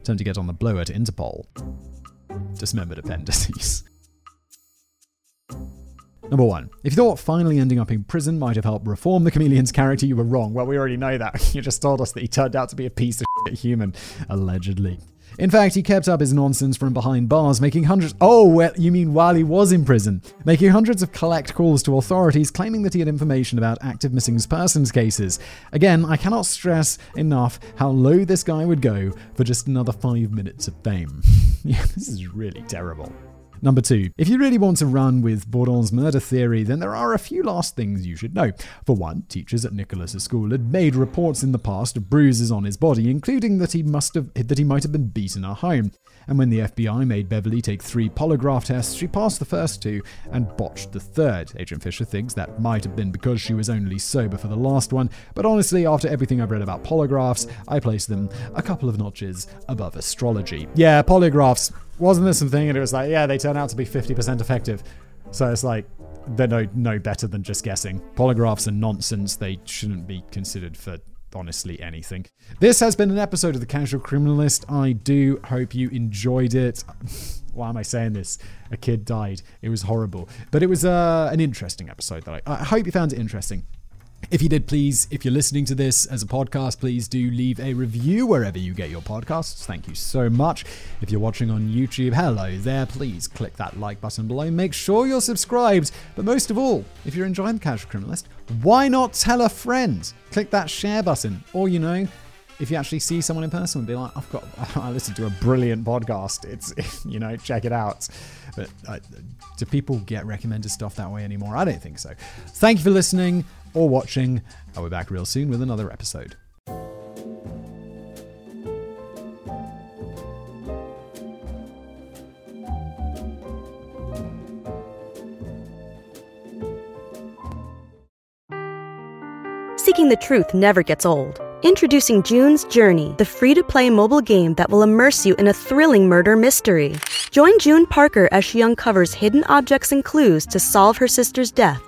S1: Time to get on the blower to Interpol. Dismembered appendices. Number one, if you thought finally ending up in prison might have helped reform the chameleon's character, you were wrong. Well, we already know that. You just told us that he turned out to be a piece of shit human, allegedly. In fact, he kept up his nonsense from behind bars, making hundreds. Oh, well, you mean while he was in prison? Making hundreds of collect calls to authorities claiming that he had information about active missing persons cases. Again, I cannot stress enough how low this guy would go for just another five minutes of fame. yeah, this is really terrible. Number two, if you really want to run with Bourdin's murder theory, then there are a few last things you should know. For one, teachers at Nicholas's school had made reports in the past of bruises on his body, including that he must have that he might have been beaten at home. And when the FBI made Beverly take three polygraph tests, she passed the first two and botched the third. Agent Fisher thinks that might have been because she was only sober for the last one, but honestly, after everything I've read about polygraphs, I place them a couple of notches above astrology. Yeah, polygraphs wasn't there something? And it was like, yeah, they turn out to be 50% effective. So it's like, they're no, no better than just guessing. Polygraphs are nonsense. They shouldn't be considered for honestly anything. This has been an episode of The Casual Criminalist. I do hope you enjoyed it. Why am I saying this? A kid died. It was horrible. But it was uh, an interesting episode that I, I hope you found it interesting. If you did, please, if you're listening to this as a podcast, please do leave a review wherever you get your podcasts. Thank you so much. If you're watching on YouTube, hello there. Please click that like button below. Make sure you're subscribed. But most of all, if you're enjoying The Casual Criminalist, why not tell a friend? Click that share button. Or, you know, if you actually see someone in person and be like, I've got, I listened to a brilliant podcast. It's, you know, check it out. But uh, do people get recommended stuff that way anymore? I don't think so. Thank you for listening or watching. I'll be back real soon with another episode.
S5: Seeking the truth never gets old. Introducing June's Journey, the free to play mobile game that will immerse you in a thrilling murder mystery. Join June Parker as she uncovers hidden objects and clues to solve her sister's death